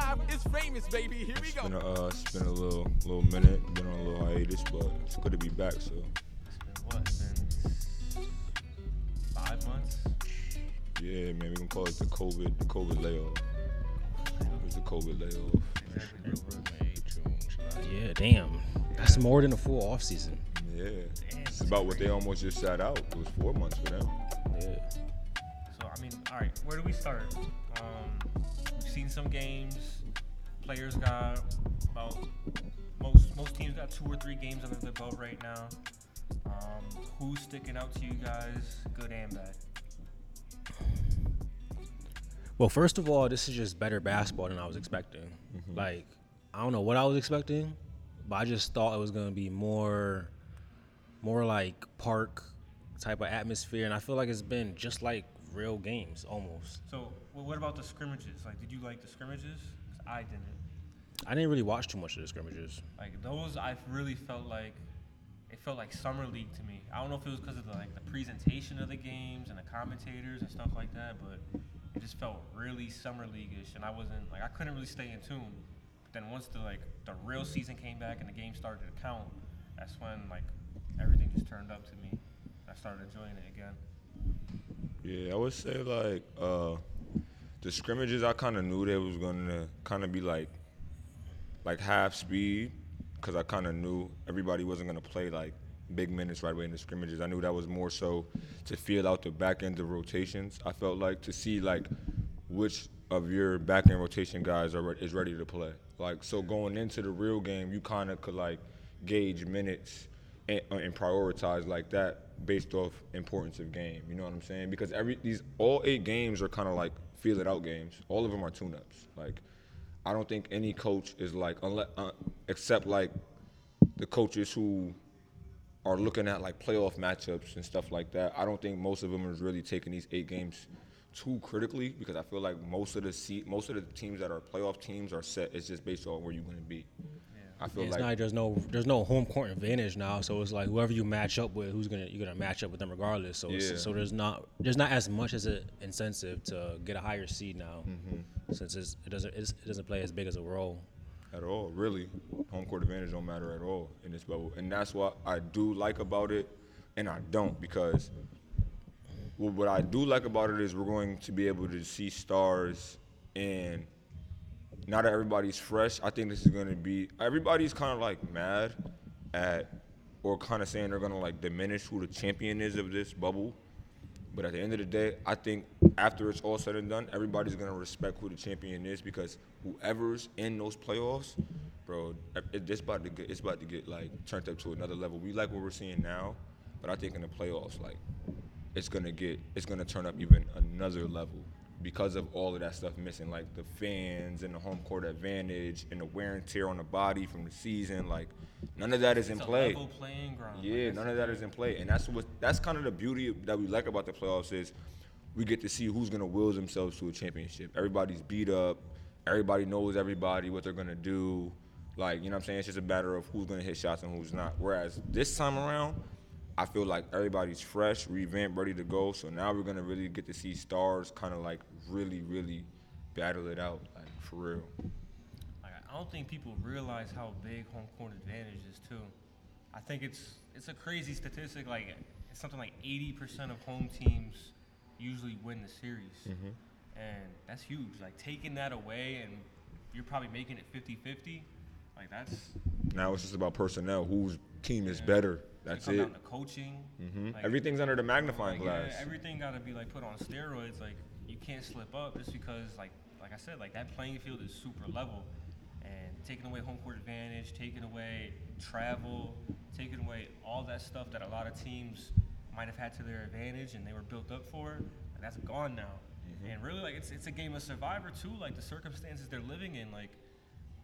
five is famous, baby. Here we It's go. been a, uh, it's been a little little minute, been on a little hiatus, but it's good to be back. So It's been what? It's been five months. yeah, man, we can call it the COVID the COVID layoff. It's the COVID layoff. Yeah, damn. That's more than a full off season. Yeah, it's about what they almost just sat out. It was four months for them. Yeah. So I mean, all right, where do we start? Um, we've seen some games. Players got about most most teams got two or three games under their belt right now. Um, who's sticking out to you guys, good and bad? Well, first of all, this is just better basketball than I was expecting. Mm-hmm. Like, I don't know what I was expecting, but I just thought it was gonna be more, more like park type of atmosphere, and I feel like it's been just like real games almost. So, well, what about the scrimmages? Like, did you like the scrimmages? 'Cause I didn't. I didn't really watch too much of the scrimmages. Like those, I really felt like it felt like summer league to me. I don't know if it was because of the like the presentation of the games and the commentators and stuff like that, but it just felt really summer league-ish, and I wasn't like I couldn't really stay in tune. But then once the like the real season came back and the game started to count, that's when like everything just turned up to me. I started enjoying it again. Yeah, I would say like uh, the scrimmages. I kind of knew they was gonna kind of be like like half speed because I kind of knew everybody wasn't gonna play like big minutes right away in the scrimmages. I knew that was more so to feel out the back end of rotations. I felt like to see like which of your back end rotation guys are re- is ready to play. Like so going into the real game, you kind of could like gauge minutes and, uh, and prioritize like that based off importance of game. You know what I'm saying? Because every these all eight games are kind of like feel it out games. All of them are tune-ups. Like I don't think any coach is like unless uh, except like the coaches who are looking at like playoff matchups and stuff like that. I don't think most of them is really taking these eight games too critically because I feel like most of the seat, most of the teams that are playoff teams are set. It's just based on where you're going to be. I feel it's like not there's no there's no home court advantage now, so it's like whoever you match up with, who's gonna you're gonna match up with them regardless. So it's, Yeah. so there's not there's not as much as an incentive to get a higher seed now, Mm-hmm. since it's, it doesn't it's, it doesn't play as big as a role. at all. Really, home court advantage don't matter at all in this bubble, and that's what I do like about it, and I don't because well, what I do like about it is we're going to be able to see stars, and now that everybody's fresh, I think this is to be everybody's kind of like mad at or kind of saying they're to like diminish who the champion is of this bubble. But at the end of the day, I think after it's all said and done, everybody's gonna respect who the champion is because whoever's in those playoffs, bro, it, it's about to get it's about to get like turned up to another level. We like what we're seeing now, but I think in the playoffs, like it's gonna get it's gonna turn up even another level because of all of that stuff missing, like the fans and the home court advantage and the wear and tear on the body from the season. Like none of that is in play. level playing ground. Like, Yeah, that's none of that is in play, and that's what that's kind of the beauty that we like about the playoffs is we get to see who's gonna will themselves to a championship. Everybody's beat up, everybody knows everybody what they're gonna do. Like you know what I'm saying, it's just a matter of who's gonna hit shots and who's not. Whereas this time around, I feel like everybody's fresh, revamped, ready to go. So now we're gonna really get to see stars kind of like really, really battle it out, like for real. Like, I don't think people realize how big home court advantage is too. I think it's it's a crazy statistic. Like it's something like 80% of home teams usually win the series, and that's huge. Like taking that away, and you're probably making it 50-50. Like that's Now it's just about personnel. Whose team is Yeah. better? That's it. down to coaching. Mhm. Like, Everything's under the magnifying like, glass. Yeah, everything got to be like put on steroids. Like you can't slip up just because like like I said, like that playing field is super level, and taking away home court advantage, taking away travel, taking away all that stuff that a lot of teams might have had to their advantage and they were built up for, that's gone now. Mm-hmm. And really, like it's it's a game of survivor too. Like the circumstances they're living in, like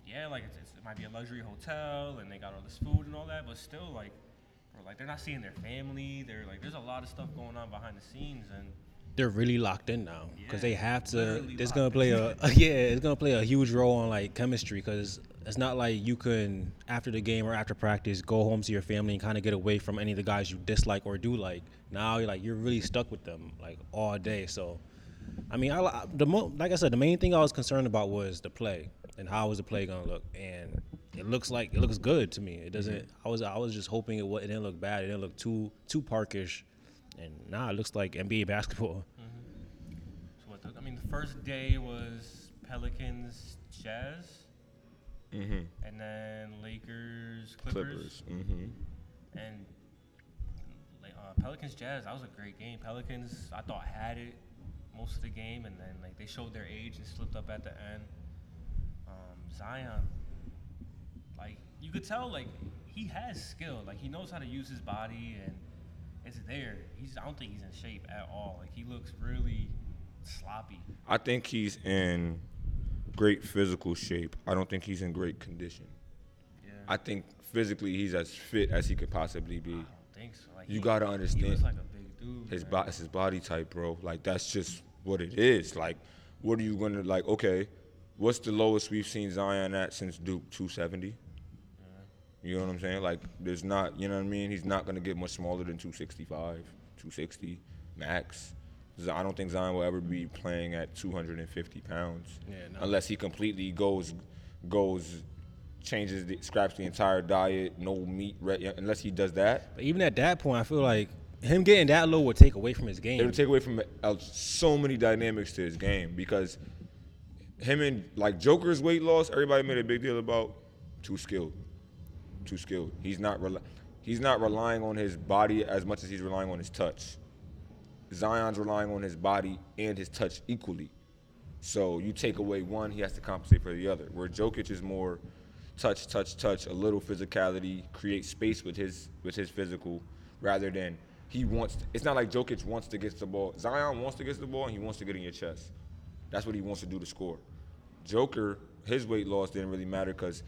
yeah, like it's, it's, it might be a luxury hotel and they got all this food and all that, but still, like, like they're not seeing their family. They're like, there's a lot of stuff going on behind the scenes, and They're really locked in now because they have to. It's gonna in. play a yeah. It's gonna play a huge role on like chemistry because it's not like you can after the game or after practice go home to your family and kind of get away from any of the guys you dislike or do like. Now you're like you're really stuck with them like all day. So, I mean, I the mo- like I said, the main thing I was concerned about was the play. and how was the play gonna look? And it looks like it looks good to me. It doesn't. Mm-hmm. I was I was just hoping it, it didn't look bad. It didn't look too too parkish, and now it looks like NBA basketball. So what? The, I mean, the first day was Pelicans, Jazz, Mm-hmm. and then Lakers, Clippers, Clippers. Mm-hmm. and uh, Pelicans, Jazz. That was a great game. Pelicans, I thought had it most of the game, and then like they showed their age and slipped up at the end. Um, Zion, like you could tell, like he has skill. Like he knows how to use his body, and it's there. He's I don't think he's in shape at all. Like he looks really sloppy. I think he's in great physical shape. I don't think he's in great condition. Yeah. I think physically he's as fit as he could possibly be. I don't think so. Like You he- gotta He understand. looks like a big dude. His body, it's his body type, bro. Like that's just what it is. Like, what are you gonna like? Okay, what's the lowest we've seen Zion at since Duke? Two seventy. You know what I'm saying? Like, there's not. You know what I mean? He's not gonna get much smaller than 265, 260 max. I don't think Zion will ever be playing at 250 pounds Yeah, no. unless he completely goes goes changes the, scraps the entire diet, no meat. Unless he does that, But even at that point, I feel like him getting that low would take away from his game. It would take away from uh, so many dynamics to his game because him and like Joker's weight loss, everybody made a big deal about. Too skilled, too skilled. He's not he's not relying on his body as much as he's relying on his touch. Zion's relying on his body and his touch equally. So you take away one, he has to compensate for the other. Where Jokic is more touch, touch, touch, a little physicality, create space with his with his physical, rather than he wants. To, it's not like Jokic wants to get the ball. Zion wants to get the ball and he wants to get in your chest. That's what he wants to do to score. Joker, his weight loss didn't really matter because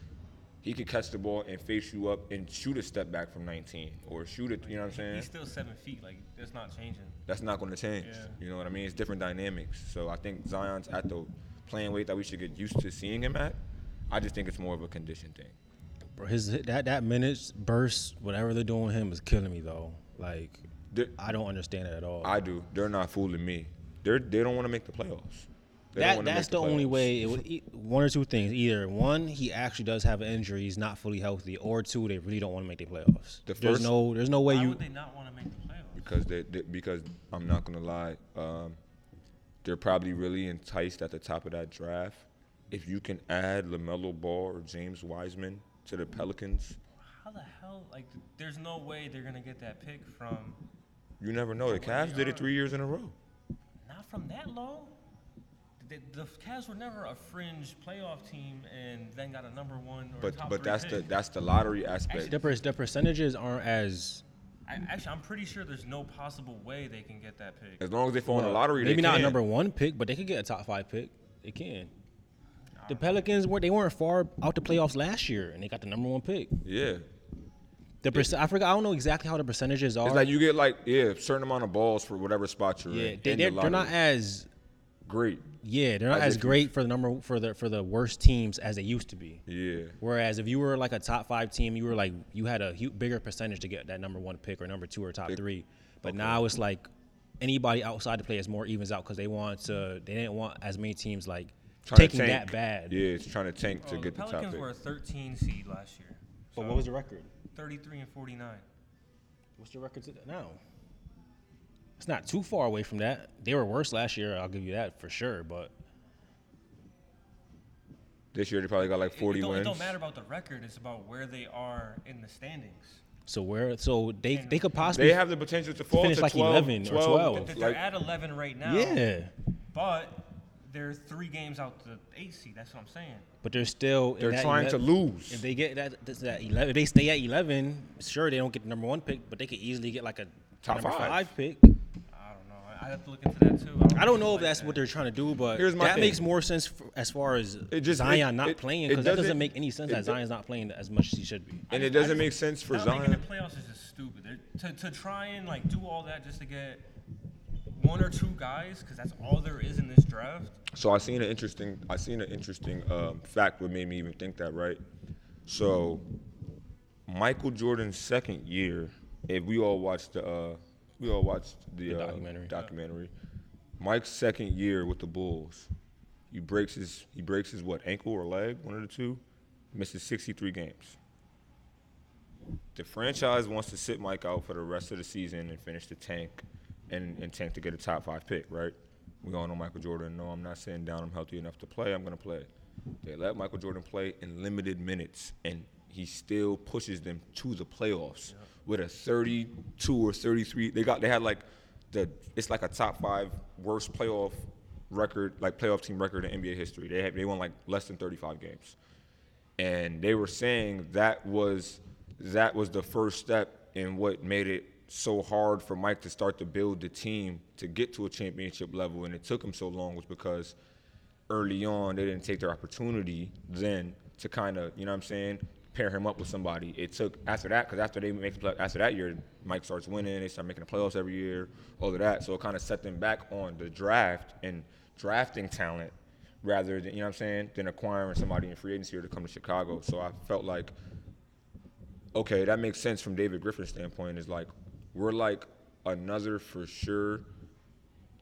he could catch the ball and face you up and shoot a step back from 19 or shoot it. You know what I'm saying? He's still seven feet. Like that's not changing. that's not going to change. Yeah. You know what I mean? It's different dynamics. So I think Zion's at the playing weight that we should get used to seeing him at. I just think it's more of a condition thing. Bro, his that that minutes burst, whatever they're doing with him is killing me though. Like The- I don't understand it at all. I do. They're not fooling me. They're they don't want to make the playoffs. They don't that that's make the only way. It would e- one or two things. Either one, he actually does have an injury, he's not fully healthy, or two, they really don't want to make the playoffs. The there's first- no there's no way Why you. would they not want to make the playoffs? because they, they because I'm not gonna lie, um, they're probably really enticed at the top of that draft. If you can add Lamelo Ball or James Wiseman to the Pelicans, How the hell? Like, there's no way they're gonna get that pick from you never know. The From Cavs did it three years in a row. not from that low. The, the Cavs were never a fringe playoff team, and then got a number one or But top but three that's the that's the lottery aspect. the, the percentages aren't as I, actually, I'm pretty sure there's no possible way they can get that pick. As long as they fall in the lottery, maybe they not a number one pick, but they could get a top five pick. They can. The Pelicans were they weren't far out the playoffs last year, and they got the number one pick. Yeah, The perc- I forgot. I don't know exactly how the percentages are. it's like you get like yeah, a certain amount of balls for whatever spot you're yeah, in. they, they're, the they're not as great. yeah they're not As as great for the number for the for the worst teams as they used to be. Yeah, Whereas if you were like a top five team, you were like you had a hu- bigger percentage to get that number one pick or number two or top Big- three. But okay. now it's like anybody outside the players more evens out because they want to. They didn't want as many teams like Trying to taking tank. that bad. Yeah, it's trying to tank to Oh, get the the top Pelicans pick. were a 13 seed last year. But what was the record? 33 and 49. What's the record now? It's not too far away from that. They were worse last year. I'll give you that for sure. But This year they probably got like 40 it, don't, wins. It don't matter about the record. It's about where they are in the standings. so where? So they they could possibly They have the potential to fall finish to like 12, 11 or 12, 12. They're Like, at 11 right now. yeah. But they're three games out the eight seed. That's what I'm saying. But they're still. they're that trying to lose. If they get that, that eleven, if they stay at eleven, sure they don't get the number one pick, but they could easily get like a Top five. five pick. I don't know. I, I have to look into that too. I don't think know it's if that's like what they're trying to do, but Here's my that thing. makes more sense f as far as It just- Zion it- not it- playing it because that doesn't doesn't- make any sense it that do- Zion's not playing as much as he should be. and I it doesn't just- make sense for not Zion. making the playoffs is just stupid. They're, to to try and like do all that just to get one or two guys, because that's all there is in this draft. So I seen an interesting I seen an interesting um, fact what made me even think that right. So Michael Jordan's second year, if we all watched the uh, we all watched the, The uh, documentary. documentary. Mike's second year with the Bulls, He breaks his he breaks his what ankle or leg, one of the two. Misses 63 games. The franchise wants to sit Mike out for the rest of the season and finish the tank, and, and tank to get a top five pick, right? We all know Michael Jordan. No, I'm not sitting down. I'm healthy enough to play. I'm gonna play. They let Michael Jordan play in limited minutes, and he still pushes them to the playoffs with a 32 or 33. They got they had like the it's like a top five worst playoff record, like playoff team record in NBA history. They have, they won like less than 35 games, and they were saying that was that was the first step in what made it so hard for Mike to start to build the team to get to a championship level, and it took him so long was because early on they didn't take their opportunity then to kind of you know what I'm saying pair him up with somebody. It took after that because after they make the play, after that year Mike starts winning, they start making the playoffs every year, all of that. So it kind of set them back on the draft and drafting talent rather than you know what I'm saying than acquiring somebody in free agency or to come to Chicago. So I felt like okay, that makes sense from David Griffin's standpoint. Is like we're like another for sure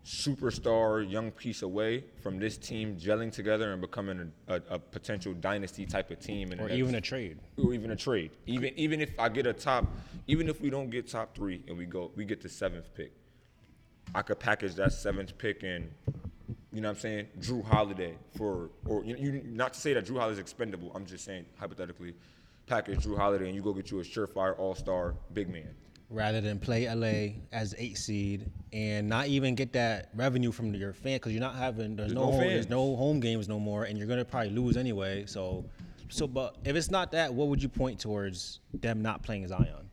superstar young piece away from this team gelling together and becoming a, a, a potential dynasty type of team, or even a trade. or even a trade. Even even if I get a top, even if we don't get top three and we go, we get the seventh pick. I could package that seventh pick in, you know what I'm saying, Jrue Holiday for, or you, you not to say that Jrue Holiday is expendable. I'm just saying hypothetically, package Jrue Holiday and you go get you a surefire All Star big man. Rather than play LA as eight seed and not even get that revenue from your fan because you're not having there's, There's no, no home, there's no home games no more and you're gonna probably lose anyway. So, so but if it's not that, what would you point towards them not playing Zion?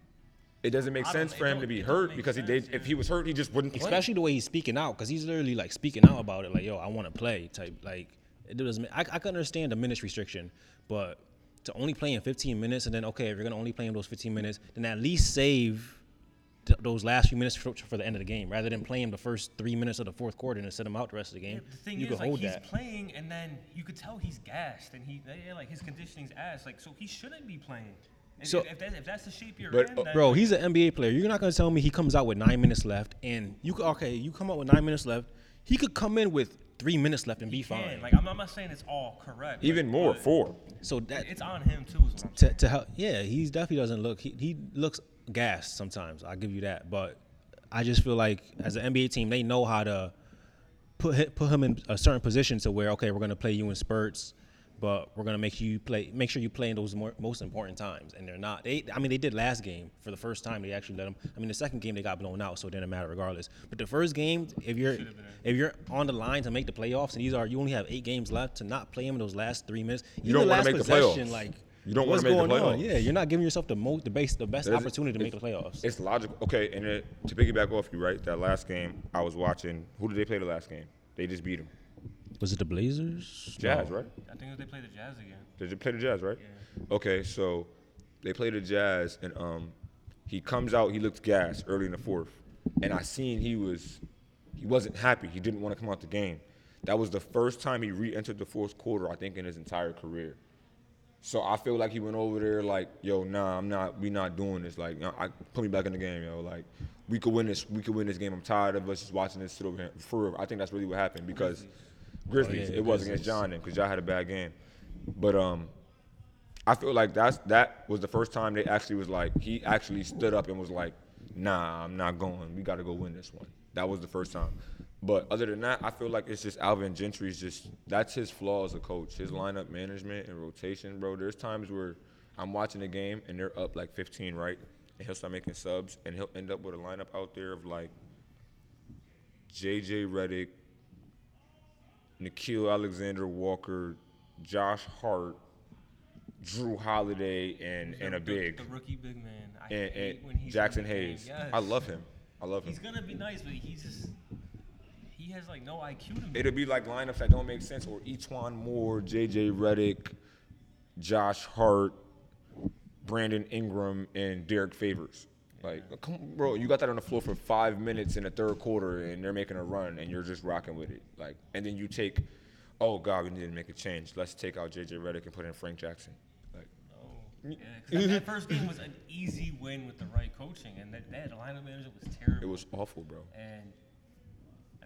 It doesn't make sense for him to be hurt make because he sense, did. If he was hurt, he just wouldn't play. Especially the way he's speaking out because he's literally like speaking out about it like yo I want to play type like it doesn't. I, I can understand the minutes restriction, but to only play in 15 minutes and then okay if you're gonna only play in those 15 minutes then at least save th- those last few minutes for, for the end of the game rather than playing the first three minutes of the fourth quarter and then set him out the rest of the game. Yeah, the thing you is, like, hold he's that. playing, and then you could tell he's gassed, and he, yeah, like his conditioning's ass. Like, so he shouldn't be playing. And So- if, if, that, if that's the shape you're But, in, uh, then, Bro, like, he's an NBA player. You're not gonna tell me he comes out with nine minutes left, and you could okay, you come out with nine minutes left. He could come in with three minutes left and be he can. fine. Like, I'm not, I'm not saying it's all correct. Even but- more, four. so that It's on him too. Is what I'm to, to help, yeah, he definitely doesn't look. He, he looks gassed sometimes. I'll give you that. But I just feel like as an NBA team, they know how to put put him in a certain position to where okay, we're gonna play you in spurts, but we're gonna make you play. Make sure you play in those more, most important times. And they're not. They, I mean, they did last game for the first time. They actually let him. I mean, the second game they got blown out, so it didn't matter regardless. But the first game, if you're if you're on the line to make the playoffs, and these are you only have eight games left to not play him in those last three minutes. You don't wanna make the possession, playoffs. Like You don't what's wanna make the going on? Yeah, you're not giving yourself the most, the base, the best That is- opportunity to make the playoffs. It's logical. Okay, and it, to piggyback off you, right? That last game I was watching. Who did they play the last game? They just beat them. Was it the Blazers? Jazz, No. right? I think they played the Jazz again. Did they play the Jazz, right? Okay, so they played the Jazz, and um, he comes out. He looked gas early in the fourth, and I seen he was he wasn't happy. He didn't want to come out the game. That was the first time he re-entered the fourth quarter, I think, in his entire career. So I feel like he went over there like, yo, nah, I'm not. We not doing this. Like, you know, I put me back in the game, yo. Like, we could win this. We could win this game. I'm tired of us just watching this sit over here. For real, I think that's really what happened because Grizzlies. Oh, yeah, it was against John then because John had a bad game. But um, I feel like that's that was the first time they actually was like he actually stood up and was like, nah, I'm not going. We got to go win this one. That was the first time. But other than that, I feel like it's just Alvin Gentry's just that's his flaw as a coach. His lineup management and rotation, bro. There's times where I'm watching a game and they're up like 15, right? And he'll start making subs and he'll end up with a lineup out there of like JJ Redick, Nickeil Alexander Walker, Josh Hart, Jrue Holiday, and and a big The, rookie big man. I and, hate when and he's Jaxson in the game. Hayes. Yes. I love him. I love him. He's gonna be nice, but he's just he has like no IQ to me. It'll be like lineups that don't make sense, or E'Twaun Moore, JJ Redick, Josh Hart, Brandon Ingram, and Derrick Favors. Like, come on, bro, you got that on the floor for five minutes in the third quarter, and they're making a run, and you're just rocking with it. Like, and then you take, oh God, we need to make a change. Let's take out JJ Redick and put in Frank Jackson. Like, Oh, yeah, that first game was an easy win with the right coaching, and that, that lineup management was terrible. it was awful, bro. and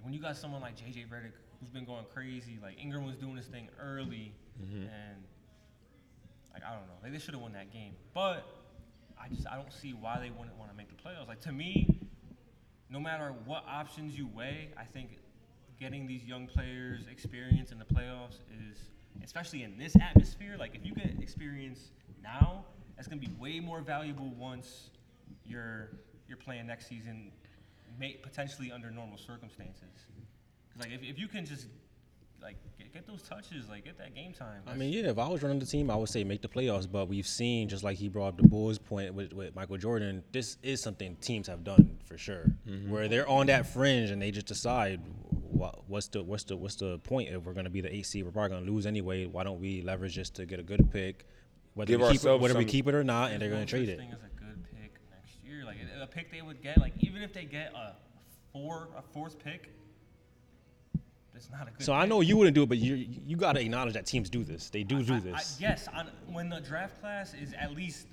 Like when you got someone like JJ Redick who's been going crazy, like Ingram was doing his thing early, Mm-hmm. and like I don't know, like they should have won that game. But I just I don't see why they wouldn't want to make the playoffs. Like to me, no matter what options you weigh, I think getting these young players experience in the playoffs is, especially in this atmosphere, like if you get experience now, that's gonna be way more valuable once you're you're playing next season, may, potentially under normal circumstances. 'Cause, like if, if you can just like get, get those touches, like get that game time. I mean, yeah, if I was running the team, I would say make the playoffs. But we've seen, just like he brought up the Bulls point with, with Michael Jordan, this is something teams have done for sure. Mm-hmm. Where they're on that fringe and they just decide what, what's the what's the what's the point if we're going to be the eight seed, we're probably going to lose anyway. Why don't we leverage this to get a good pick, whether Give we keep it, whether we keep it or not, and they're going to trade such it. A, a pick they would get, like even if they get a four, a fourth pick, it's not a good. So I know you wouldn't do it, but you you got to acknowledge that teams do this. They do I- do I- this. yes, on, when the draft class is at least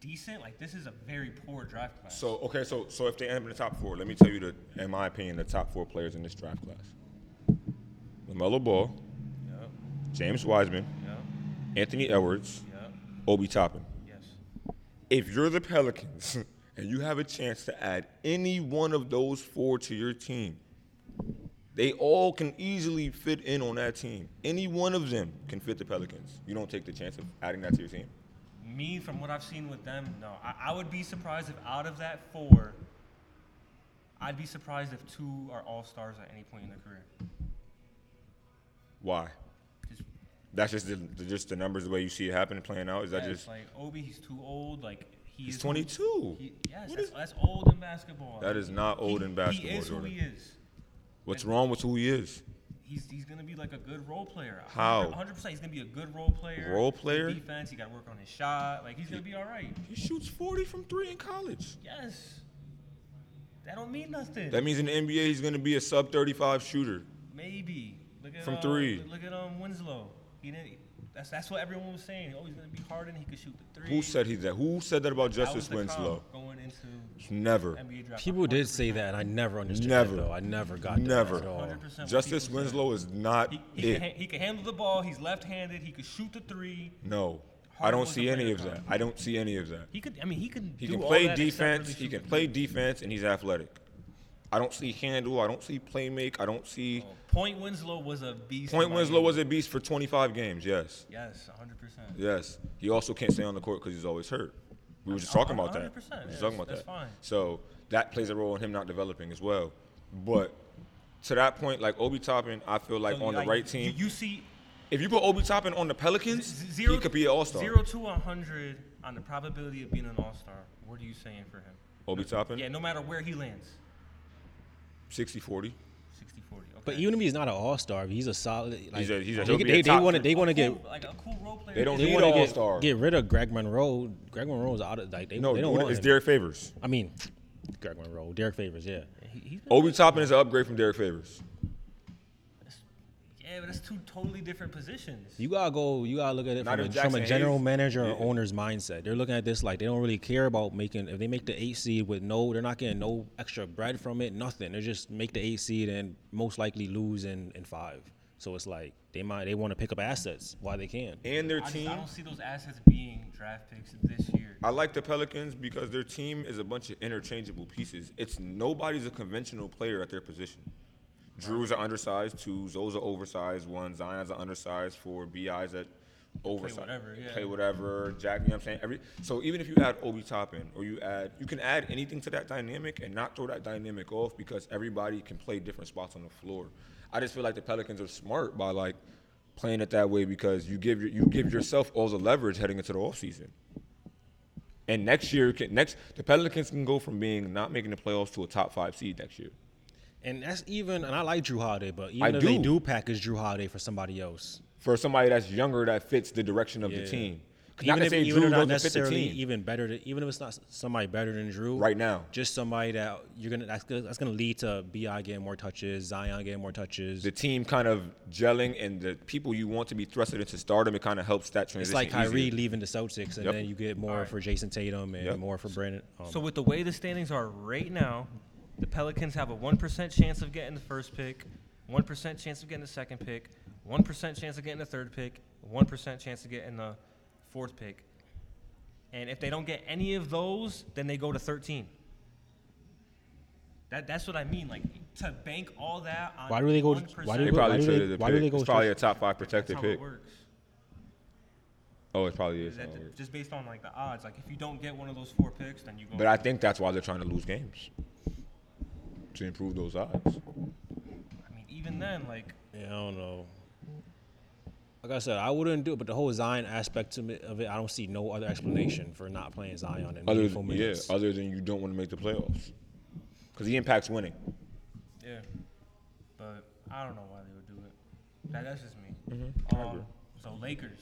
decent, like this is a very poor draft class. So okay, so so if they end up in the top four, let me tell you the, in my opinion, the top four players in this draft class: Lamelo Ball, Yep, James Wiseman, yep, Anthony Edwards, yep, Obi Toppin. yes. If you're the Pelicans and you have a chance to add any one of those four to your team, they all can easily fit in on that team. Any one of them can fit the Pelicans. You don't take the chance of adding that to your team. Me, from what I've seen with them, no. I, I would be surprised if out of that four, I'd be surprised if two are all stars at any point in their career. Why? Just That's just the, the just the numbers the way you see it happening, playing out. Is that Yeah, just it's like Obi? He's too old. Like He's is 22. He, yes, What that's, is- that's old in basketball. That is not old He- in basketball, He is Jordan. who he is. what's wrong with who he is? He's, he's gonna be like a good role player. How? 100 percent. He's gonna be a good role player. Role Good player? Defense. He got to work on his shot. Like he's gonna be all right. He shoots 40 from three in college. Yes. That don't mean nothing. That means in the NBA he's gonna be a sub 35 shooter. Maybe. Look at From uh, three. Look at um Winslow. He didn't. That's that's what everyone was saying. Oh, he's gonna be Harden. He could shoot the three. Who said he that? Who said that about That was Justise the Winslow? Going into Never. NBA draft. People did say that, and I never understood Never. that though. I never got that at all. Justise people said. Winslow is not He, he, it. can, he can handle the ball. He's left-handed. He could shoot the three. No, I don't see any of that. I don't see any of that. He could. I mean, he can. He do can all play that defense. really He can play defense, and he's athletic. I don't see handle. I don't see play make. I don't see. Oh, Point Winslow was a beast. Point Winslow was a beast for 25 games. Yes, Yes, 100. percent yes. He also can't stay on the court because he's always hurt. We were just talking about that. 100%, We were just talking about that's that. fine. So that plays a role in him not developing as well. But to that point, like Obi Toppin, I feel like on the right team. You, you see, if you put Obi Toppin on the Pelicans, z- zero. he could be an All Star. Zero to 100 on the probability of being an All Star. What are you saying for him? Obi Toppin, Yeah, no matter where he lands, 60 40. 60 40. Okay. But even if he's not an all star, he's a solid. Like, He's a- he's a- they, he'll be a they, they want to three. they want to A get cool- like a cool role player. They don't they need want an to all-star. get, get rid of Greg Monroe. Greg Monroe's out of like they, No, they don't who- want it's him. Derrick Favors. I mean, Greg Monroe, Derrick Favors, yeah. He, he's Obi. Toppin is an upgrade from Derrick Favors. Yeah, but that's two totally different positions. You gotta go. You gotta look at it from a, from a general Hayes- manager or Yeah. owner's mindset. They're looking at this like they don't really care about making. If they make the eight seed with no, they're not getting no extra bread from it. Nothing. They just make the eight seed and most likely lose in, in five. So it's like they might they want to pick up assets while they can. And their I, just, team. I don't see those assets being draft picks this year. I like the Pelicans because their team is a bunch of interchangeable pieces. It's nobody's a conventional player at their position. Jrue's are undersized twos. Those are oversized ones. Zion's are undersized four. Bi's at oversized. whatever, yeah. Play whatever. Jack, you know what I'm saying? Every so even if you add Obi Toppin or you add, you can add anything to that dynamic and not throw that dynamic off because everybody can play different spots on the floor. I just feel like the Pelicans are smart by like playing it that way because you give your, you give yourself all the leverage heading into the offseason. And next year, can, next the Pelicans can go from being not making the playoffs to a top five seed next year. And that's even. And I like Jrue Holiday, but even I if they do. do package Jrue Holiday for somebody else, For somebody that's younger that fits the direction of the team. Not even to if, say even Jrue if not doesn't fit the necessarily team. even better, to, even if it's not somebody better than Jrue Right now. just somebody that you're gonna that's gonna, that's gonna lead to Bi getting more touches, Zion getting more touches. the team kind of gelling and the people you want to be thrusted into stardom, it kind of helps that transition. It's like Kyrie easier. leaving the Celtics, and Yep. then you get more for Jayson Tatum and Yep. more for Brandon. Um, So with the way the standings are right now, the Pelicans have a one percent chance of getting the first pick, one percent chance of getting the second pick, one percent chance of getting the third pick, one percent chance of getting the fourth pick. And if they don't get any of those, then they go to 13. That that's what I mean. Like to bank all that on Why do they go 1%, why do they go- probably do they- the why do they pick. go It's probably a top five that's protected how pick. it works. Oh, it probably is. Is that how the- just based on like the odds. Like if you don't get one of those four picks, then you go. But I think that's why they're trying to lose games to improve those odds. I mean, even then, like Yeah, I don't know. Like I said, I wouldn't do it, but the whole Zion aspect to me, of it, I don't see no other explanation for not playing Zion in Other meaningful than, yeah, other than you don't want to make the playoffs, because he impacts winning. Yeah, but I don't know why they would do it. That, that's just me. Mm-hmm. Um, so Lakers,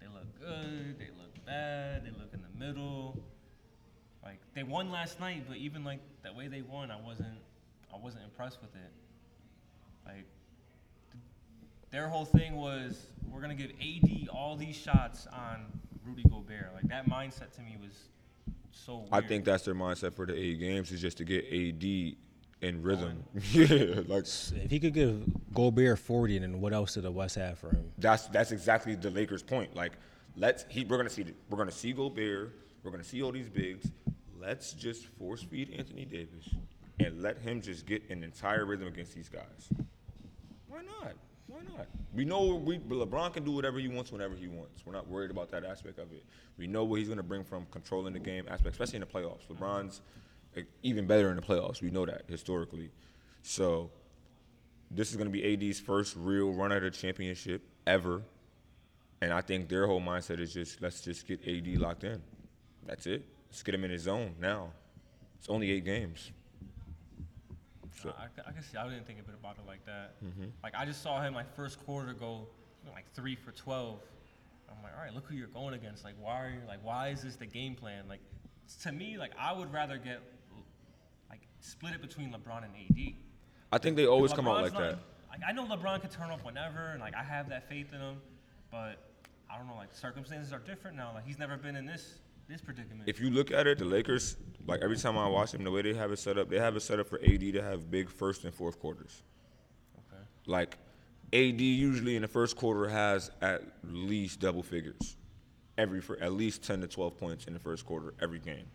they look good. They look bad. They look in the middle. Like they won last night, but even like the way they won, I wasn't, I wasn't impressed with it. Like th- their whole thing was, we're gonna give AD all these shots on Rudy Gobert. Like that mindset to me was so. Weird. I think that's their mindset for the eight games is just to get AD in rhythm. yeah, like If he could give Gobert 40, then what else did the West have for him? that's that's exactly the Lakers' point. Like, let's he we're gonna see the- we're gonna see Gobert, we're gonna see all these bigs. Let's just force feed Anthony Davis and let him just get an entire rhythm against these guys. Why not? Why not? We know we LeBron can do whatever he wants whenever he wants. We're not worried about that aspect of it. We know what he's gonna bring from controlling the game aspect, especially in the playoffs. LeBron's even better in the playoffs. We know that historically. So this is going to be AD's first real run at a championship ever. And I think their whole mindset is just let's just get AD locked in. That's it. Let's get him in his zone now. It's only eight games. So, I, I, can see. I didn't think a bit about it like that. Mm-hmm. Like I just saw him like first quarter go like three for twelve. I'm like, all right, look who you're going against. Like, why are you like, why is this the game plan? Like, to me, like I would rather get like split it between LeBron and AD. I think they always come out like that. Like I know LeBron can turn up whenever, and like I have that faith in him, but I don't know. Like circumstances are different now. Like he's never been in this this predicament. If you look at it, the Lakers, like every time I watch them, the way they have it set up, they have it set up for AD to have big first and fourth quarters. okay. Like AD usually in the first quarter has at least double figures. Every for at least 10 to 12 points in the first quarter every game.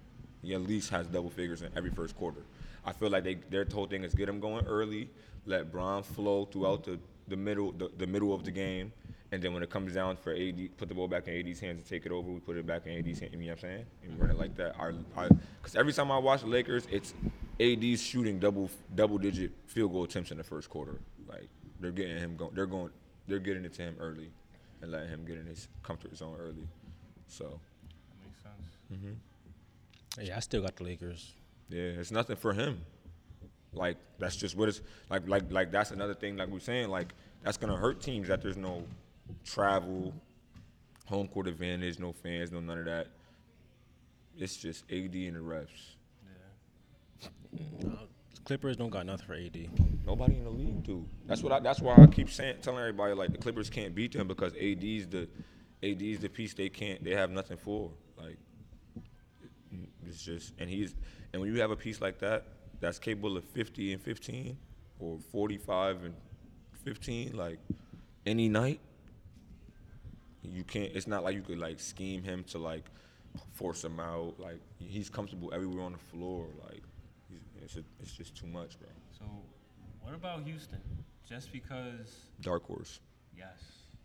He at least has double figures in every first quarter. I feel like they their whole thing is get him going early, let Bron flow throughout the, the middle the, the middle of the game, and then when it comes down for AD, put the ball back in AD's hands and take it over. We put it back in AD's hands. You know what I'm saying? And run it like that. Our, because every time I watch the Lakers, it's AD's shooting double double digit field goal attempts in the first quarter. Like they're getting him going. They're going. They're getting it to him early, and letting him get in his comfort zone early. So That makes sense. Mm-hmm. Yeah, I still got the Lakers. yeah, it's nothing for him. Like that's just what it's like. Like like that's another thing. Like we're saying, like that's gonna hurt teams that there's no travel, home court advantage, no fans, no none of that. It's just AD and the refs. Yeah. Uh, Clippers don't got nothing for AD. Nobody in the league do. That's what I. That's why I keep saying, telling everybody like the Clippers can't beat them because AD's the, AD's the piece they can't. They have nothing for. Like, it's just and he's and when you have a piece like that that's capable of 50 and 15 or 45 and 15 like any night, you can't. It's not like you could like scheme him to like force him out. Like he's comfortable everywhere on the floor. Like he's, it's a, it's just too much, bro. So, what about Houston? Just because, Dark horse. yes,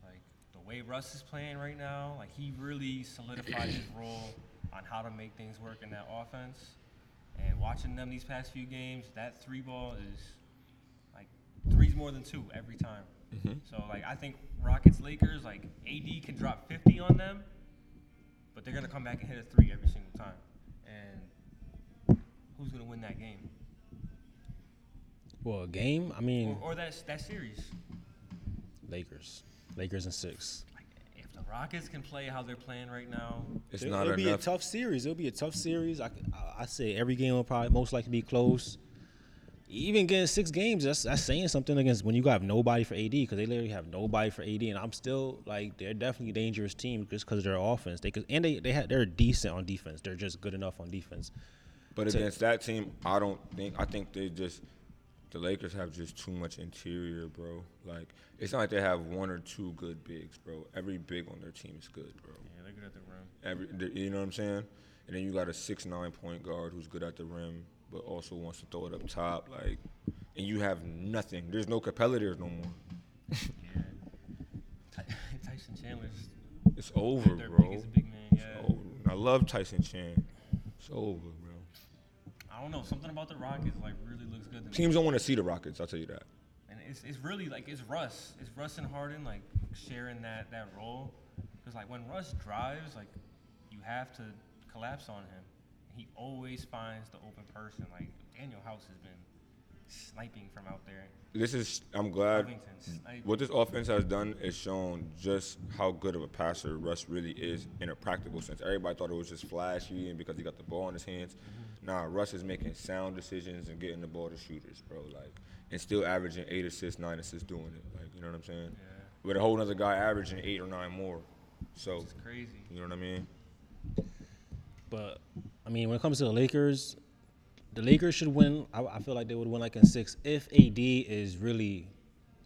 like the way Russ is playing right now, like he really solidified his role on how to make things work in that offense. And watching them these past few games, that three ball is like three's more than two every time. Mm-hmm. So like I think Rockets Lakers like AD can drop 50 on them, but they're gonna come back and hit a three every single time. And who's gonna win that game? Well, a game. I mean, Or, or that that series? Lakers. Lakers and six. Like, if the Rockets can play how they're playing right now, It's It- not It'll be a tough series. It'll be a tough series. I, I, I say every game will probably most likely be close. Even getting six games, that's that's saying something against when you got nobody for AD because they literally have nobody for AD, and I'm still like they're definitely a dangerous team just because of their offense. They could and they they had they're decent on defense. They're just good enough on defense. But to- against that team, I don't think. I think they just the Lakers have just too much interior, bro. Like it's not like they have one or two good bigs, bro. Every big on their team is good, bro. Yeah, they're good at the rim. Every, you know what I'm saying? And then you got a six nine point guard who's good at the rim, but also wants to throw it up top. Like, and you have nothing. There's no Capela there no more. Yeah. Tyson Chandler's It's over, bro. big man. It's over. I love Tyson Chan. It's over, bro. I don't know. Something about the Rockets like really looks good to me. Teams don't want to see the Rockets. I'll tell you that. And it's, it's really like it's Russ. It's Russ and Harden like sharing that that role. Because like when Russ drives, like you have to collapse on him. He always finds the open person. Like Danuel House has been sniping from out there. This is. I'm glad. What this offense has done is shown just how good of a passer Russ really is in a practical sense. Everybody thought it was just flashy and because he got the ball in his hands. Mm-hmm. Nah, Russ is making sound decisions and getting the ball to shooters, bro. Like, and still averaging eight assists, nine assists doing it. Like, you know what I'm saying? Yeah. With a whole other guy averaging eight or nine more. So, It's crazy. you know what I mean? But I mean, when it comes to the Lakers, the Lakers should win. I, I feel like they would win like in six if AD is really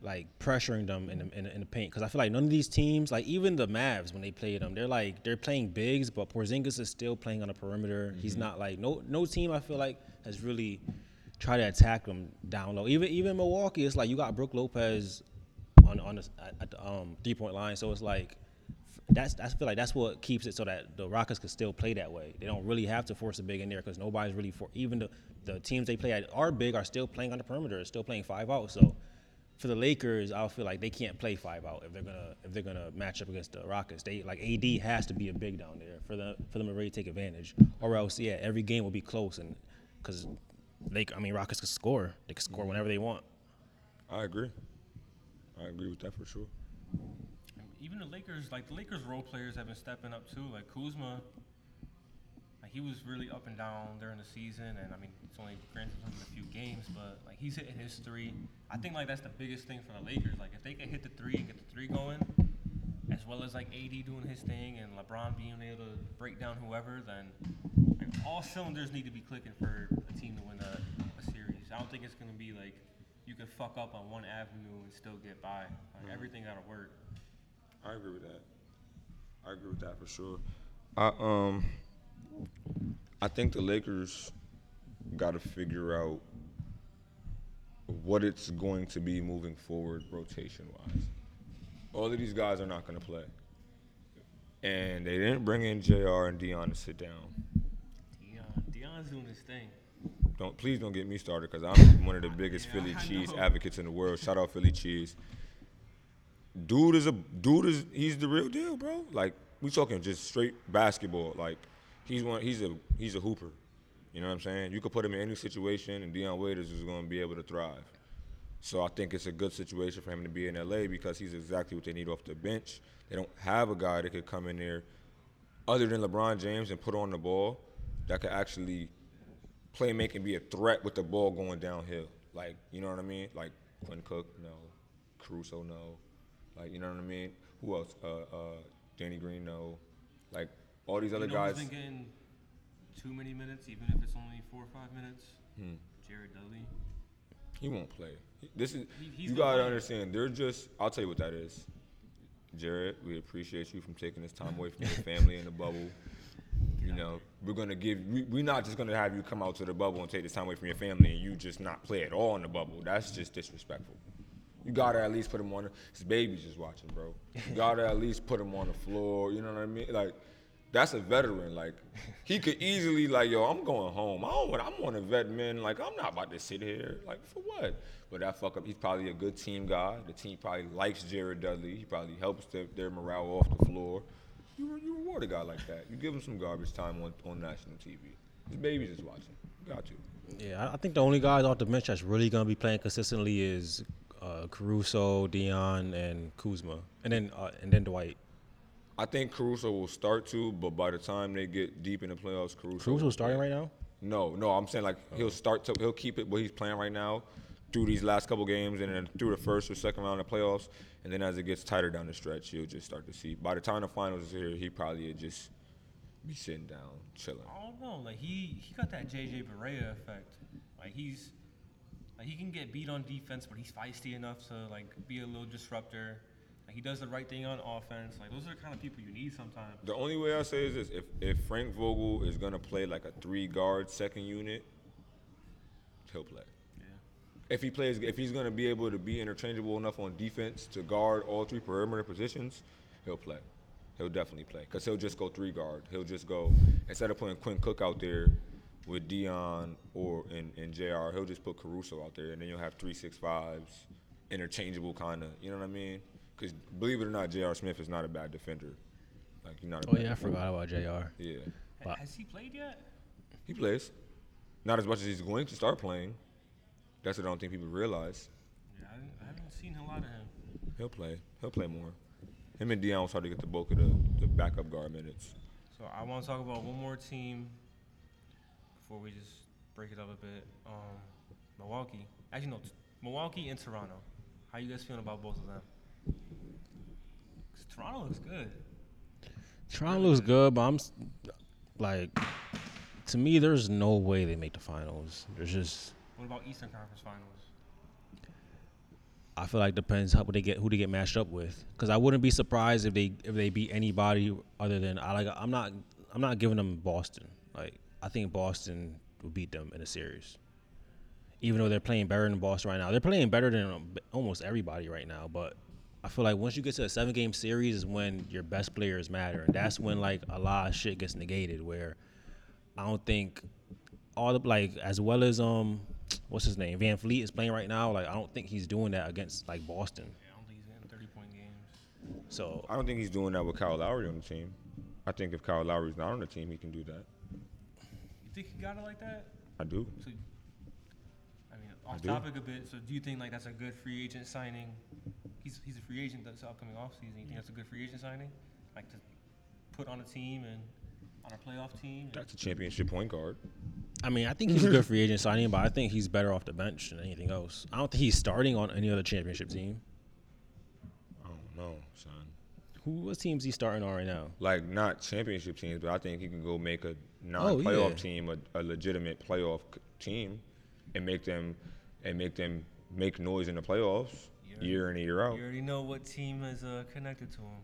like pressuring them in the, in the, in the paint. Because I feel like none of these teams, like even the Mavs when they play them, they're like they're playing bigs, but Porzingis is still playing on the perimeter. He's not like no no team I feel like has really tried to attack them down low. Even even Milwaukee, it's like you got Brook Lopez on on the, at, at the um, three point line, so it's like that's I feel like that's what keeps it so that the Rockets could still play that way. They don't really have to force a big in there because nobody's really for even the the teams they play at are big are still playing on the perimeter, still playing five out. So for the Lakers, I feel like they can't play five out if they're gonna if they're gonna match up against the Rockets. They like AD has to be a big down there for the for them to really take advantage, or else yeah, every game will be close and because they I mean Rockets can score, they can score whenever they want. I agree. I agree with that for sure. Even the Lakers, like the Lakers role players have been stepping up too. Like Kuzma, like he was really up and down during the season, and I mean it's only granted him a few games, but like he's hitting his three. I think like that's the biggest thing for the Lakers. Like if they can hit the three and get the three going, as well as like AD doing his thing and LeBron being able to break down whoever, then like, all cylinders need to be clicking for a team to win a, a series. I don't think it's gonna be like you can fuck up on one avenue and still get by. Like mm-hmm. everything gotta work. I agree with that. I agree with that for sure. I um I think the Lakers got to figure out what it's going to be moving forward rotation wise. All of these guys are not going to play. And they didn't bring in JR and Dion to sit down. Dion, Dion's doing his thing. Don't please don't get me started because I'm one of the biggest Yeah, Philly cheese advocates in the world. Shout out Philly cheese. Dude is a dude is he's the real deal, bro. Like we talking just straight basketball. Like he's one he's a he's a hooper. You know what I'm saying? You could put him in any situation, and Dion Waiters is going to be able to thrive. So I think it's a good situation for him to be in LA because he's exactly what they need off the bench. They don't have a guy that could come in there other than LeBron James and put on the ball that could actually play make and be a threat with the ball going downhill. Like, you know what I mean? Like Quinn Cook, no. Caruso, no. Like, you know what I mean? Who else? Uh, uh, Danny Green, no. Like all these other you know guys. been getting too many minutes, even if it's only four or five minutes? Hmm. Jared Dudley. He won't play. This is He- you gotta understand. They're just. I'll tell you what that is. Jared, we appreciate you from taking this time away from your family in the bubble. You know, we're gonna give. We, we're not just gonna have you come out to the bubble and take this time away from your family and you just not play at all in the bubble. That's just disrespectful. You gotta at least put him on. The, his baby's just watching, bro. You gotta at least put him on the floor. You know what I mean? Like, that's a veteran. Like, he could easily like, yo, I'm going home. I don't want. I'm on a vet man. Like, I'm not about to sit here. Like, for what? But that fuck up. He's probably a good team guy. The team probably likes Jared Dudley. He probably helps their, their morale off the floor. You you reward a guy like that. You give him some garbage time on, on national TV. His baby's just watching. Got you. Yeah, I- think the only guys off the bench that's really gonna be playing consistently is uh, Caruso, Dion, and Kuzma, and then uh, and then Dwight. I think Caruso will start to, but by the time they get deep in the playoffs, Caruso. Caruso's starting right now. No, no, I'm saying like he'll start to he'll keep it what he's playing right now through these last couple games and then through the first or second round of playoffs, and then as it gets tighter down the stretch, you'll just start to see. By the time the finals is here, he probably would just be sitting down, chilling. I don't know. Like he he got that JJ Barea effect. Like he's like he can get beat on defense, but he's feisty enough to like be a little disruptor. Like he does the right thing on offense. Like those are the kind of people you need sometimes. The only way I say is this: if if Frank Vogel is gonna play like a three guard second unit, he'll play. Yeah. If he plays, if he's gonna be able to be interchangeable enough on defense to guard all three perimeter positions, he'll play. He'll definitely play because he'll just go three guard. He'll just go instead of putting Quinn Cook out there with Dion or in, in Jr. He'll just put Caruso out there, and then you'll have three six fives, interchangeable kind of. You know what I mean? Because believe it or not, Jr. Smith is not a bad defender. Like he's not. A Oh bad yeah, I forgot about Jr. Yeah, Ha- Wow. Has he played yet? he plays. Not as much as he's going to start playing. That's what I don't think people realize. Yeah, I, I haven't seen a lot of him. He'll play. He'll play more. Him and Dion will start to get the bulk of the, the backup guard minutes. So I want to talk about one more team before we just break it up a bit. Um, Milwaukee. Actually, no. t- Milwaukee and Toronto. How you guys feeling about both of them? 'Cause Toronto looks good. Toronto looks good, but I'm s- like, to me, there's no way they make the finals. There's just, What about Eastern Conference Finals? I feel like depends how they get who they get matched up with. Because I wouldn't be surprised if they if they beat anybody other than I like. I'm not I'm not giving them Boston. Like I think Boston will beat them in a series. Even though they're playing better than Boston right now, they're playing better than um, almost everybody right now. But I feel like once you get to a seven game series is when your best players matter, and that's when like a lot of shit gets negated. Where I don't think all the like as well as um what's his name VanVleet is playing right now. Like I don't think he's doing that against like Boston. Yeah, I don't think he's getting 30 point games. So I don't think he's doing that with Kyle Lowry on the team. I think if Kyle Lowry's not on the team, he can do that. You think he got it like that? I do. So, I mean, off do. topic a bit. So, do you think like that's a good free agent signing? He's he's a free agent this upcoming offseason. You think that's a good free agent signing? Like to put on a team and on a playoff team? That's a championship point guard. I mean I think he's a good free agent signing, but I think he's better off the bench than anything else. I don't think he's starting on any other championship team. I don't know, son. Who what teams he starting on right now? Like not championship teams, but I think he can go make a non-playoff yeah. team a, a legitimate playoff team, and make them and make them make noise in the playoffs Yeah. year in and year out. You already know what team is uh, connected to him.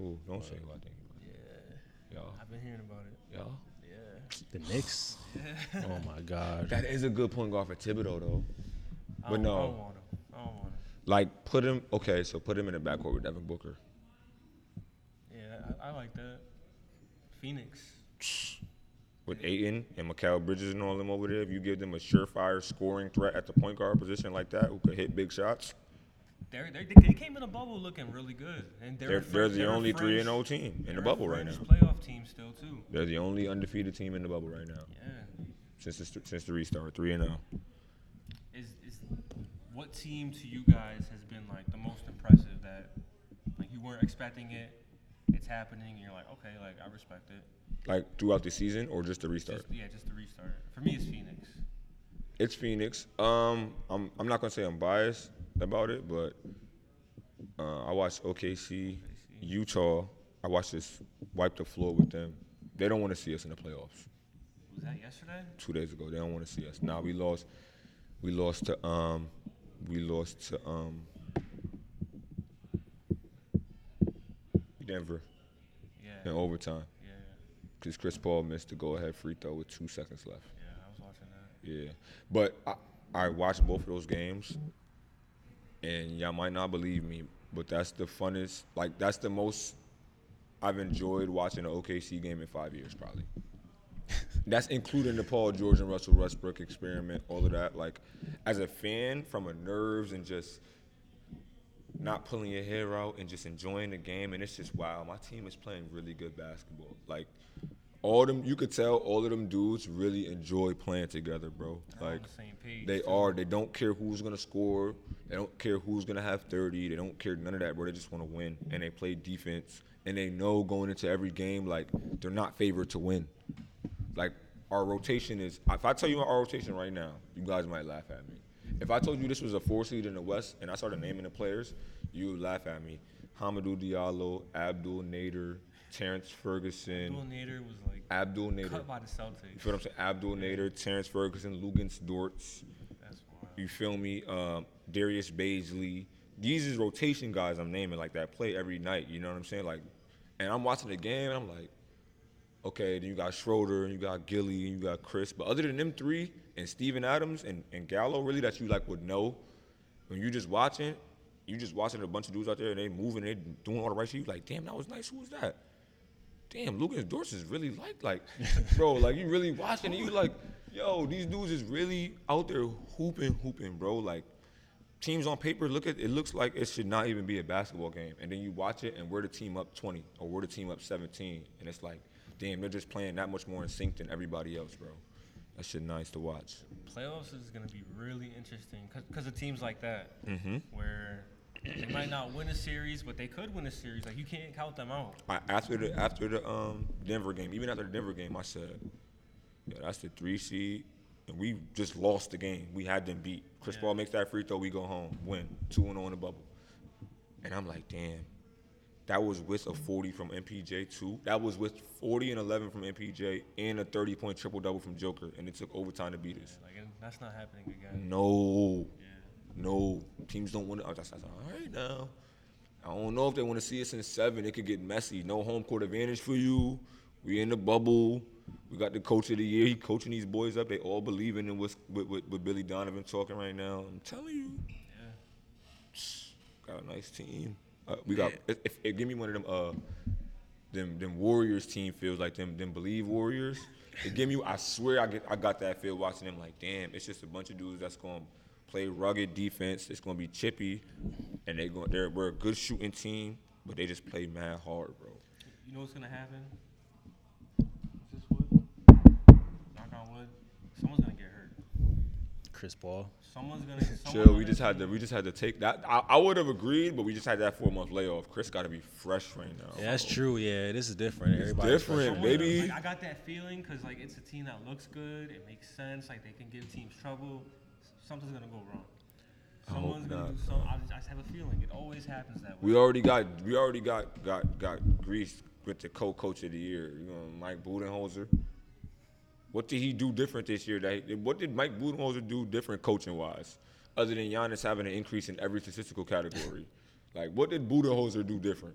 Ooh, don't say who I think. Yeah, Y'all, I've been hearing about it. y'all. Yeah. The Knicks. oh my god. That is a good point guard for Thibodeau though. I But don't, no. I don't want him. I don't want him. Like put him. Okay, so put him in the backcourt with Devin Booker. Yeah, I, I like that. Phoenix. with Ayton and Mikal Bridges and all them over there, if you give them a surefire scoring threat at the point guard position like that, who could hit big shots, They're, they're, they came in the bubble looking really good, and they're they're, they're the only three and fringe- O team in the bubble right now. Playoff team still too. They're the only undefeated team in the bubble right now Yeah. since the, since the restart, three and zero. Is is what team to you guys has been like the most impressive that like you weren't expecting it, it's happening, and you're like, okay, like I respect it. Like throughout the season or just the restart. Just, yeah, just the restart. For me, it's Phoenix. It's Phoenix. Um, I'm I'm not gonna say I'm biased about it, but uh, I watched OKC, Utah. I watched this wipe the floor with them. They don't want to see us in the playoffs. Was that yesterday? two days ago. They don't want to see us. Now we lost. We lost to um, we lost to um, Denver Yeah. in overtime Yeah. because Chris Paul missed the go-ahead free throw with two seconds left. Yeah. I was watching that. Yeah, but I, I watched both of those games, and y'all might not believe me, but that's the funnest. Like that's the most I've enjoyed watching an OKC game in five years, probably. that's including the Paul George and Russell Westbrook experiment, all of that. Like, as a fan, from a nerves and just not pulling your hair out and just enjoying the game, and it's just wow, my team is playing really good basketball. Like, all them, you could tell all of them dudes really enjoy playing together, bro. They're on Like, the same page. they too. are. They don't care who's gonna score. They don't care who's gonna have 30. They don't care none of that, bro. They just want to win, and they play defense, and they know going into every game like they're not favored to win. Like our rotation is. If I tell you our rotation right now, you guys might laugh at me. If I told you this was a four seed in the West and I started naming the players, you would laugh at me. Hamidou Diallo, Abdul Nader, Terrence Ferguson, Abdul Nader was like Abdul Nader. cut by the Celtics. You feel what I'm saying? Abdul Nader, Terrence Ferguson, Lugans Dortz. That's wild. You feel me? Um, Darius Bazley. These is rotation guys I'm naming like that play every night. You know what I'm saying? Like, and I'm watching the game and I'm like, okay, then you got Schroeder and you got Gilly and you got Chris. But other than them three and Steven Adams and, and Gallo, really that you like would know when you just watching, you just watching a bunch of dudes out there and they moving, they doing all the right shit. You like, damn, that was nice. Who was that? Damn, Lucas Dortz is really like, like, bro, like you really watching and you like, yo, these dudes is really out there hooping, hooping, bro. Like, teams on paper look at it looks like it should not even be a basketball game, and then you watch it and we're the team up 20 or we're the team up 17, and it's like, damn, they're just playing that much more in sync than everybody else, bro. That shit nice to watch. Playoffs is gonna be really interesting because of teams like that, Mm-hmm. where they might not win a series, but they could win a series. Like you can't count them out. I, after the after the um Denver game, even after the Denver game, I said, yeah, that's the three seed, and we just lost the game. We had them beat. Chris Yeah. Paul makes that free throw, we go home, win two and zero in the bubble. And I'm like, damn, that was with a 40 from MPJ too. That was with 40 and 11 from MPJ and a 30 point triple double from Joker, and it took overtime to beat us. Like that's not happening again. No, Yeah. no, teams don't want to. I was like, all right now. I don't know if they want to see us in seven. It could get messy. No home court advantage for you. We in the bubble. We got the coach of the year. He coaching these boys up. They all believing in what's with, with, with Billy Donovan talking right now. I'm telling you, Yeah. got a nice team. Uh, we got. If, if, if- give me one of them. Uh, them them Warriors team feels like them them believe Warriors. It give me. I swear I get I got that feel watching them. Like damn, it's just a bunch of dudes that's gonna play rugged defense. It's gonna be chippy, and they going they're we're a good shooting team, but they just play mad hard, bro. You know what's gonna happen? Is this wood? Knock on wood. Someone's gonna get hurt. Chris Paul. Someone's gonna. someone Chill. on We just had to we just had to take that. I, I would have agreed, but we just had that four month layoff. Chris got to be fresh right now. Yeah, that's bro. true. Yeah, this is different. It's Everybody's different, fresh. Baby. Like, I got that feeling because like it's a team that looks good. It makes sense. Like they can give teams trouble. Something's gonna go wrong. I Someone's gonna not, do something. I just, I just have a feeling. It always happens that way. We already got we already got got got Greece with the co-coach of the year. You know, Mike Budenholzer. What did he do different this year? That he- what did Mike Budenholzer do different coaching wise, other than Giannis having an increase in every statistical category? like, what did Budenholzer do different?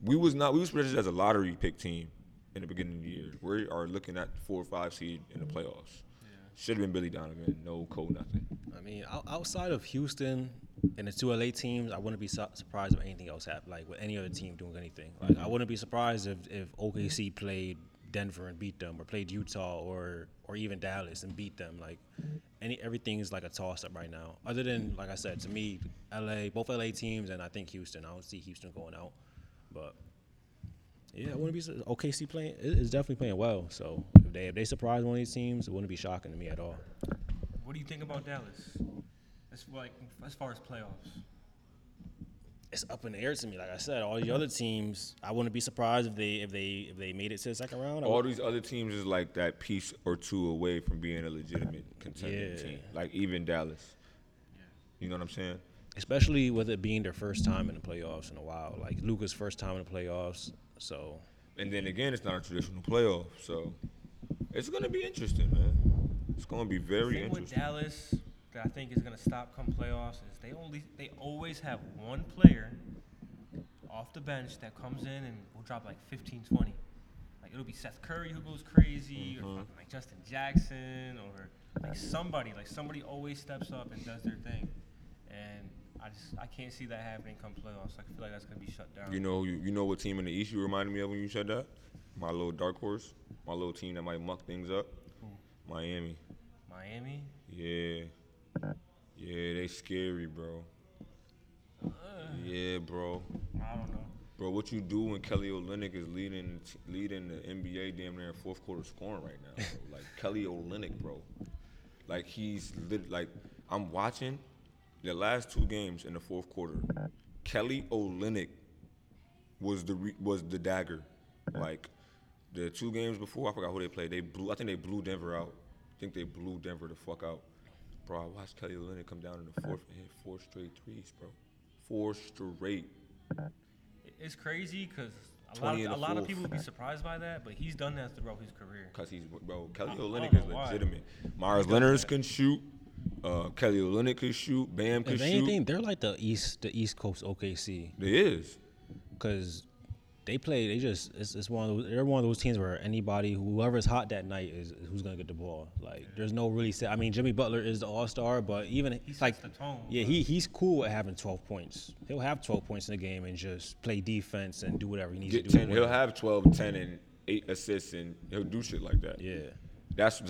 We was not we was projected as a lottery pick team in the beginning of the year. We are looking at four or five seed in the playoffs. Yeah. Should have been Billy Donovan. No code, nothing. I mean, outside of Houston and the two LA teams, I wouldn't be su- surprised if anything else happened. Like with any other team doing anything, like I mm-hmm. wouldn't be surprised if, if OKC played Denver and beat them, or played Utah, or or even Dallas and beat them. Like any everything is like a toss up right now. Other than like I said, to me, LA, both LA teams, and I think Houston. I don't see Houston going out, but. Yeah, I wouldn't be OKC playing. it- It's definitely playing well. So if they if they surprise one of these teams, it wouldn't be shocking to me at all. What do you think about Dallas? As like as far as playoffs. It's up in the air to me. Like I said, all the other teams, I wouldn't be surprised if they if they if they made it to the second round. All these other teams is like that piece or two away from being a legitimate contending Yeah. team. Like even Dallas. You know what I'm saying? especially with it being their first time in the playoffs in a while. Like Luka's first time in the playoffs. So And then again, it's not a traditional playoff, so it's gonna be interesting, man. It's gonna be The very thing with interesting. Dallas that I think is gonna stop come playoffs is they only they always have one player off the bench that comes in and will drop like 15, 20. Like it'll be Seth Curry who goes crazy, or mm-hmm. like Justin Jackson, or like somebody. Like somebody always steps up and does their thing, and I just I can't see that happening come playoffs. I feel like that's gonna be shut down. You know, you, you know what team in the East you reminded me of when you said that? My little dark horse, my little team that might muck things up. Miami. Miami. Yeah. Yeah, they scary, bro. Yeah, bro. I don't know. Bro, what you do when Kelly Olynyk is leading leading the NBA damn near fourth quarter scoring right now? Bro. like Kelly Olynyk, bro. Like he's lit, like I'm watching the last two games in the fourth quarter. Kelly Olynyk was the re, was the dagger. Like the two games before, I forgot who they played. They blew. I think they blew Denver out. I think they blew Denver the fuck out. Bro, I watched Kelly Olynyk come down in the fourth and hit four straight threes, bro. Four straight. It's crazy because a lot, of, a lot of people would be surprised by that, but he's done that throughout his career. Cause he's bro, Kelly I- I Olynyk don't is legitimate. Meyers Leonard's can shoot. Uh, Kelly Olynyk can shoot. Bam can If shoot. anything, they're like the East, the East Coast OKC, They is. because they play. They just it's, it's one of those. They're one of those teams where anybody, whoever's hot that night, is who's gonna get the ball. Like there's no really set. I mean, Jimmy Butler is the All Star, but even He sets like the tone, yeah, he he's cool at having 12 points. He'll have 12 points in the game and just play defense and do whatever he needs Get to do. 10. He'll have 12, 10, and eight assists, and he'll do shit like that. yeah. That's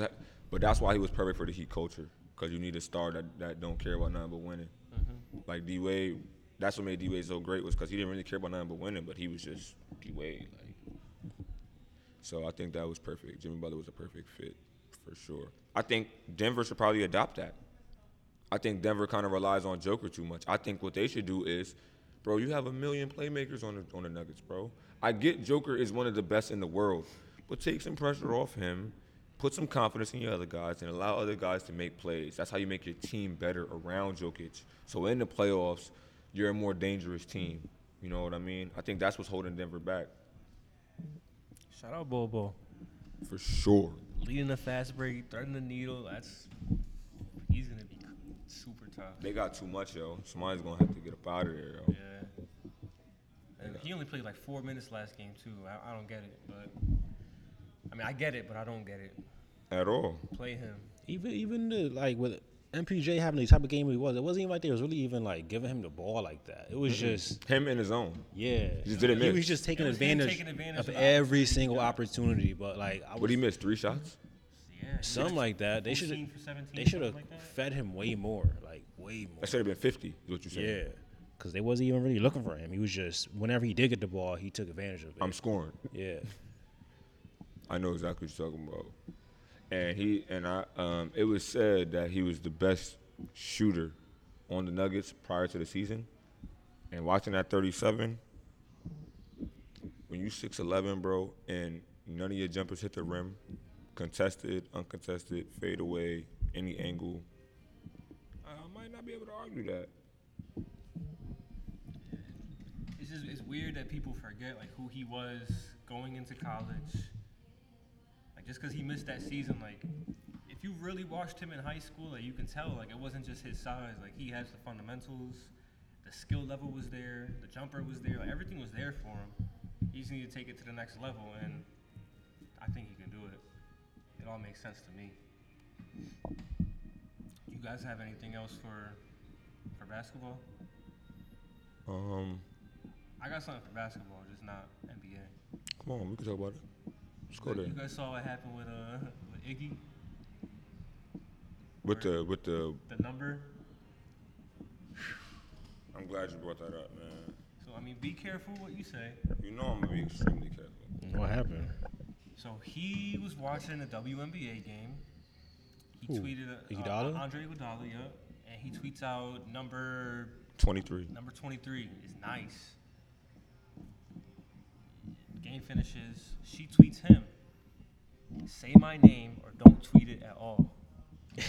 but that's why he was perfect for the Heat culture. Cause you need a star that, that don't care about nothing but winning. Mm-hmm. Like D Wade, that's what made D Wade so great was because he didn't really care about nothing but winning, but he was just D Wade. Like, so I think that was perfect. Jimmy Butler was a perfect fit for sure. I think Denver should probably adopt that. I think Denver kind of relies on Joker too much. I think what they should do is, bro, you have a million playmakers on the on the Nuggets, bro. I get Joker is one of the best in the world, but take some pressure off him, put some confidence in your other guys, and allow other guys to make plays. That's how you make your team better around Jokic. So in the playoffs, you're a more dangerous team. You know what I mean? I think that's what's holding Denver back Shout out Bobo. for sure. Leading the fast break, threading the needle. That's he's gonna be super tough. They got too much, yo. Somebody's gonna have to get up out of there, yo. Yeah. And he only played like four minutes last game too. I, I don't get it, but I mean I get it, but I don't get it. At all. Play him. Even even the, like with MPJ having the type of game he was, it wasn't even like they was really even like giving him the ball like that. It was just Him in his own. yeah. He just didn't He was just taking was advantage, taking advantage of of every single he opportunity. But like I What he missed? Three shots? Yeah. he something like that. They should 14 for 17, they should have like fed him way more, like way more. That should have been 50, is what you said. Yeah, because they wasn't even really looking for him. He was just whenever he did get the ball, he took advantage of it. I'm scoring. yeah, I know exactly what you're talking about. And he and I um it was said that he was the best shooter on the Nuggets prior to the season. And watching that 37, when you 6'11, bro, and none of your jumpers hit the rim, contested, uncontested, fade away, any angle, I might not be able to argue that. It's just it's weird that people forget like who he was going into college. Like just because he missed that season, like if you really watched him in high school, like you can tell like it wasn't just his size. Like he has the fundamentals, the skill level was there, the jumper was there, like everything was there for him. He just needed to take it to the next level, and I think he can do it. It all makes sense to me. You guys have anything else for for basketball? Um, I got something for basketball, just not NBA. come on, we can talk about it. Let's. You guys saw what happened with uh with Iggy, With the with the the number. I'm glad you brought that up, man. So I mean, be careful what you say. You know I'm gonna be extremely careful. what happened? So he was watching a WNBA game. He Who? tweeted uh, Iguodala? uh, Andre Iguodala, yeah, and he tweets out number 23. number 23 is nice. Game finishes. She tweets him. Say my name or don't tweet it at all.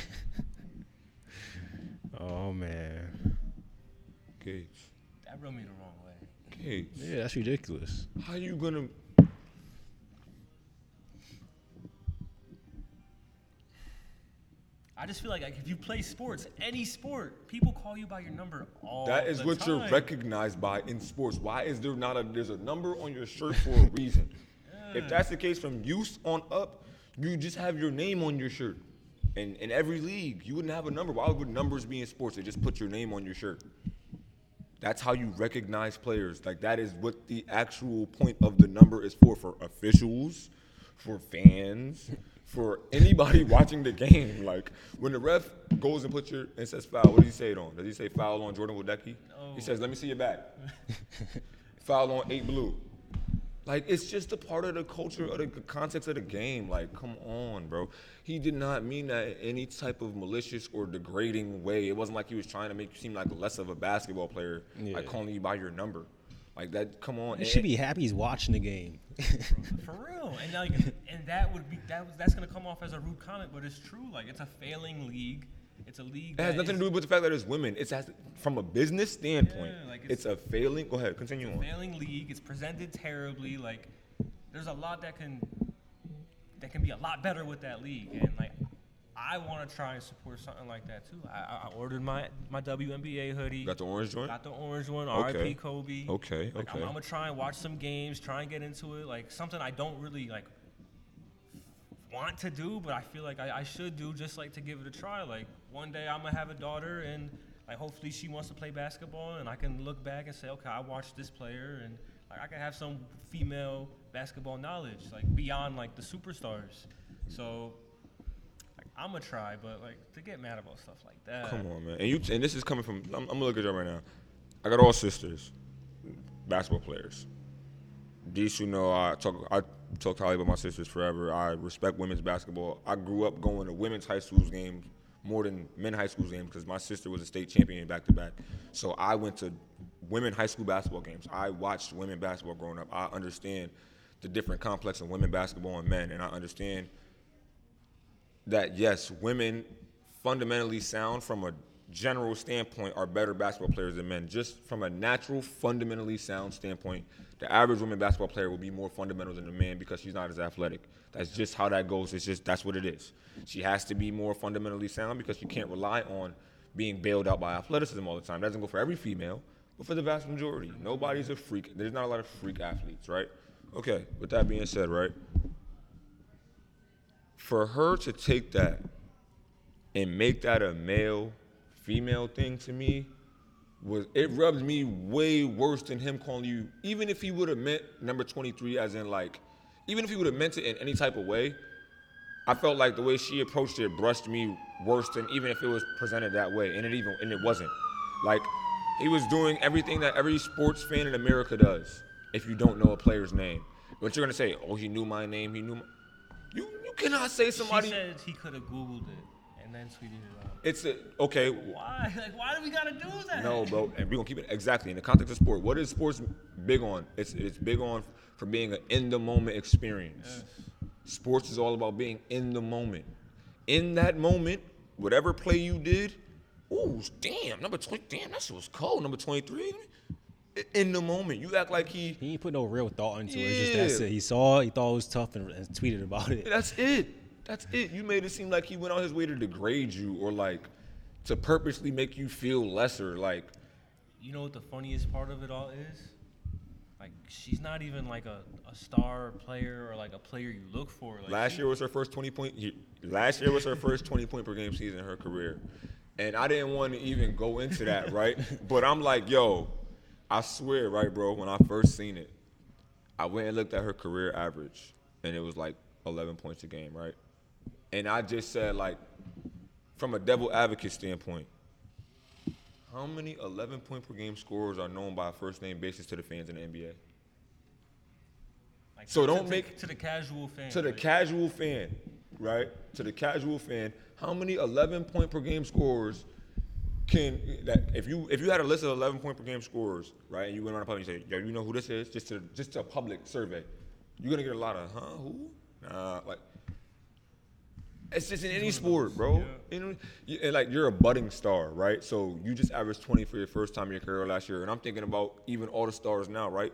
Oh man, Gates. That rubbed me the wrong way. Gates. yeah, that's ridiculous. How you gonna? I just feel like, like if you play sports, any sport, people call you by your number all That is what you're recognized by in sports. Why is there not a? There's a number on your shirt for a reason. If that's the case from youth on up, you just have your name on your shirt. And in every league, you wouldn't have a number. Why would numbers be in sports? They just put your name on your shirt. That's how you recognize players. Like that is what the actual point of the number is for for officials, for fans, for anybody watching the game. Like when the ref goes and puts your and says foul, what does he say it on? Does he say foul on Jordan Wadecki? No. He says, "Let me see your back." foul on eight blue. Like it's just a part of the culture of the context of the game. Like, come on, bro. He did not mean that in any type of malicious or degrading way. It wasn't like he was trying to make you seem like less of a basketball player, Yeah. like calling you by your number. Like that. Come on. He should be happy he's watching the game. For real, and like, and that would be that was that's gonna come off as a rude comment, but it's true. Like, it's a failing league. it's a league. It has nothing to do with the fact that it's women. It's as from a business standpoint. Yeah, like it's, it's- a failing. Go ahead, continue a on. failing league. It's presented terribly. Like, there's a lot that can that can be a lot better with that league, and like. I want to try and support something like that too. I, I- ordered my, my WNBA hoodie. Got the orange joint. Got the orange one. Okay. R.I.P. Kobe. Okay, Like, I'm, okay. I'm gonna try and watch some games, try and get into it. Like something I don't really like want to do, but I feel like I, I should do just like to give it a try. Like one day I'm gonna have a daughter and like hopefully she wants to play basketball and I can look back and say, okay, I watched this player and like I can have some female basketball knowledge, like beyond like the superstars. So I'm gonna try, but like to get mad about stuff like that. Come on, man. And you and this is coming from. I'm, I'm gonna look at y'all right now. I got all sisters, basketball players. These who know I talk. I talk highly about my sisters forever. I respect women's basketball. I grew up going to women's high schools games more than men high schools games because my sister was a state champion back to back. So I went to women high school basketball games. I watched women basketball growing up. I understand the different complex of women basketball and men, and I understand that yes, women fundamentally sound from a general standpoint are better basketball players than men. Just from a natural, fundamentally sound standpoint, the average women basketball player will be more fundamental than a man because she's not as athletic. That's just how that goes. It's just that's what it is. She has to be more fundamentally sound because you can't rely on being bailed out by athleticism all the time. That doesn't go for every female, but for the vast majority. Nobody's a freak. There's not a lot of freak athletes, right? Okay, with that being said, right? For her to take that and make that a male female thing to me was it rubs me way worse than him calling you even if he would have meant number 23 as in like even if he would have meant it in any type of way i felt like the way she approached it brushed me worse than even if it was presented that way and it even and it wasn't. Like he was doing everything that every sports fan in america does if you don't know a player's name. But you're gonna say oh he knew my name he knew my, you you cannot say somebody. She said he could have Googled it and then tweeted it out. it's a okay. Why? Like, why do we gotta do that? No, bro, and we're gonna keep it exactly in the context of sport. What is sports big on? It's it's big on for being an in the moment experience. Sports is all about being in the moment. In that moment, whatever play you did, ooh, damn, number twenty, damn, that shit was cold. Number twenty three, in the moment, you act like he. He ain't put no real thought into it. It's just that's Yeah. it. He saw it, he thought it was tough, and, and tweeted about it. That's it. That's it. You made it seem like he went on his way to degrade you or like to purposely make you feel lesser. Like You know what the funniest part of it all is? Like, she's not even like a, a star player or like a player you look for. Like, last she- year was her first 20 point. Last year was her first 20 point per game season in her career, and I didn't want to even go into that, right? But I'm like, yo, I swear, right, bro. When I first seen it, I went and looked at her career average, and it was like 11 points a game, right? And I just said, like, from a devil advocate standpoint, how many 11 point per game scorers are known by a first name basis to the fans in the NBA? like, so to- don't to- make- to the casual fan. to the like, casual fan, right? To the casual fan, how many 11 point per game scorers can that if you if you had a list of 11 point per game scorers, right, and you went around the public and you say, yo, you know who this is? Just to just a public survey, you're gonna get a lot of, huh? Who? Nah, like. It's just in any sport, bro. You know, and like you're a budding star, right? So you just averaged 20 for your first time in your career last year, and I'm thinking about even all the stars now, right?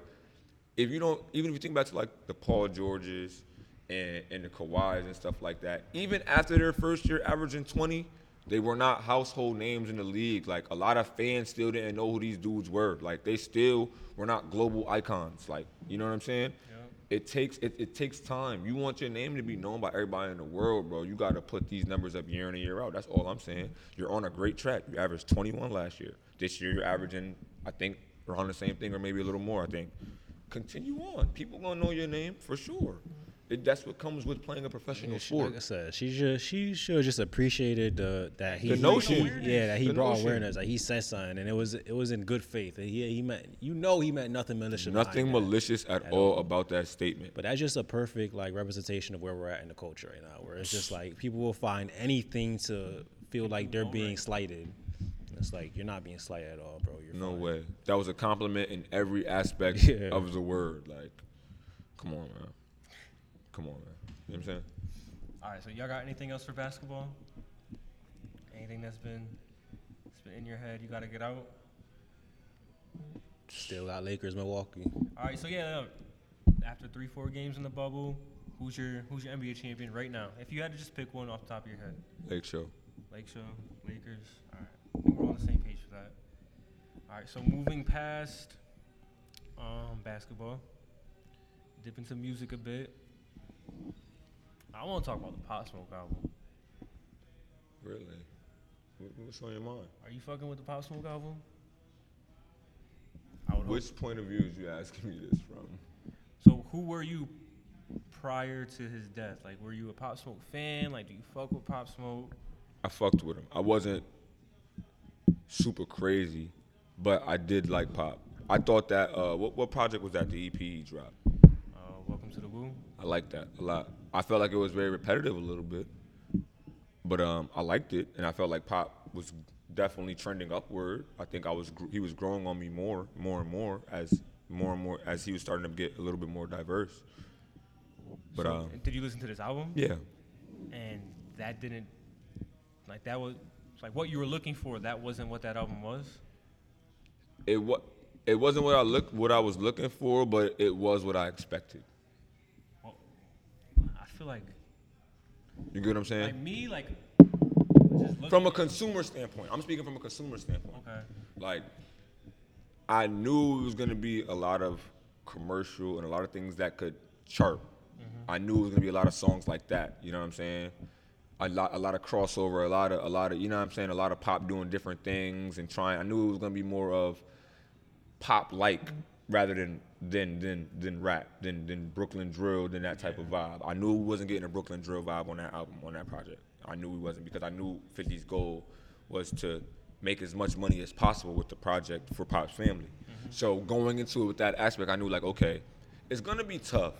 if you don't, even if you think back to like the Paul Georges and, and the Kawhis and stuff like that, even after their first year averaging 20, they were not household names in the league. Like a lot of fans still didn't know who these dudes were. Like they still were not global icons. Like you know what I'm saying? It takes it, it takes time. You want your name to be known by everybody in the world, bro. You got to put these numbers up year in and year out. That's all I'm saying. You're on a great track. You averaged 21 last year. This year you're averaging, I think, around the same thing or maybe a little more. I think continue on. People gonna know your name for sure. It, that's what comes with playing a professional She- sport. Like I said, she just she should have just appreciated uh, that he The notion. yeah, that he The brought notion. awareness. Like he said something, and it was it was in good faith. He he meant you know he meant nothing malicious. Nothing that. malicious at all about that statement. But that's just a perfect like representation of where we're at in the culture right now, where it's just like people will find anything to feel like they're being slighted. It's like you're not being slighted at all, bro. You're No fine. way. That was a compliment in every aspect Yeah. of the word. Like, come on, man. Come on, man. You know what I'm saying? All right, so y'all got anything else for basketball? Anything that's been that's been in your head, you got to get out. Still got Lakers, Milwaukee. All right, so yeah, after three, four games in the bubble, who's your who's your NBA champion right now? If you had to just pick one off the top of your head, Lake Show. Lake Show, Lakers. All right, I think we're on the same page for that. All right, so moving past um, basketball, dip into music a bit. I want to talk about the Pop Smoke album. Really? What- What's on your mind? Are you fucking with the Pop Smoke album? I would hope. Which point of view is you asking me this from? So who were you prior to his death? Like, were you a Pop Smoke fan? Like, do you fuck with Pop Smoke? I fucked with him. I wasn't super crazy, but I did like pop. I thought that uh, what what project was that? The EP he dropped. Uh, Welcome to the Woo. I liked that a lot. I felt like it was very repetitive a little bit, but um, I liked it, and I felt like pop was definitely trending upward. I think I was gr- he was growing on me more, more and more as more and more as he was starting to get a little bit more diverse. But So, um, did you listen to this album? yeah, And that didn't, like, that was like what you were looking for. That wasn't what that album was. it what it wasn't what I look what I was looking for, but it was what I expected. Feel like, You get what I'm saying? like me, like, just from a consumer standpoint, I'm speaking from a consumer standpoint. Okay. Like, I knew it was gonna be a lot of commercial and a lot of things that could chart. Mm-hmm. I knew it was gonna be a lot of songs like that. You know what I'm saying? A lot, a lot of crossover, a lot of, a lot of, you know what I'm saying? A lot of pop doing different things and trying. I knew it was gonna be more of pop like rather than than than than rap, than than Brooklyn drill, than that type of vibe. I knew we wasn't getting a Brooklyn drill vibe on that album, on that project. I knew we wasn't because I knew 50's goal was to make as much money as possible with the project for Pop's family. Mm-hmm. So going into it with that aspect, I knew like, okay, it's gonna be tough,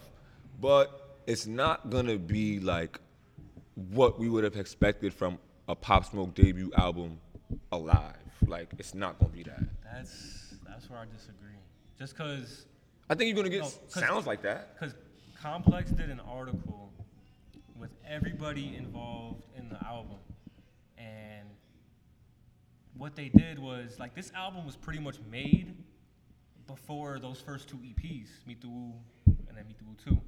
but it's not gonna be like what we would have expected from a Pop Smoke debut album alive. Like it's not gonna be that. That's that's where I disagree. Just cause, I think you're gonna get No, sounds like that. cause Complex did an article with everybody involved in the album, and what they did was like this album was pretty much made before those first two EPs, Meet the Woo and then Meet the Woo Two,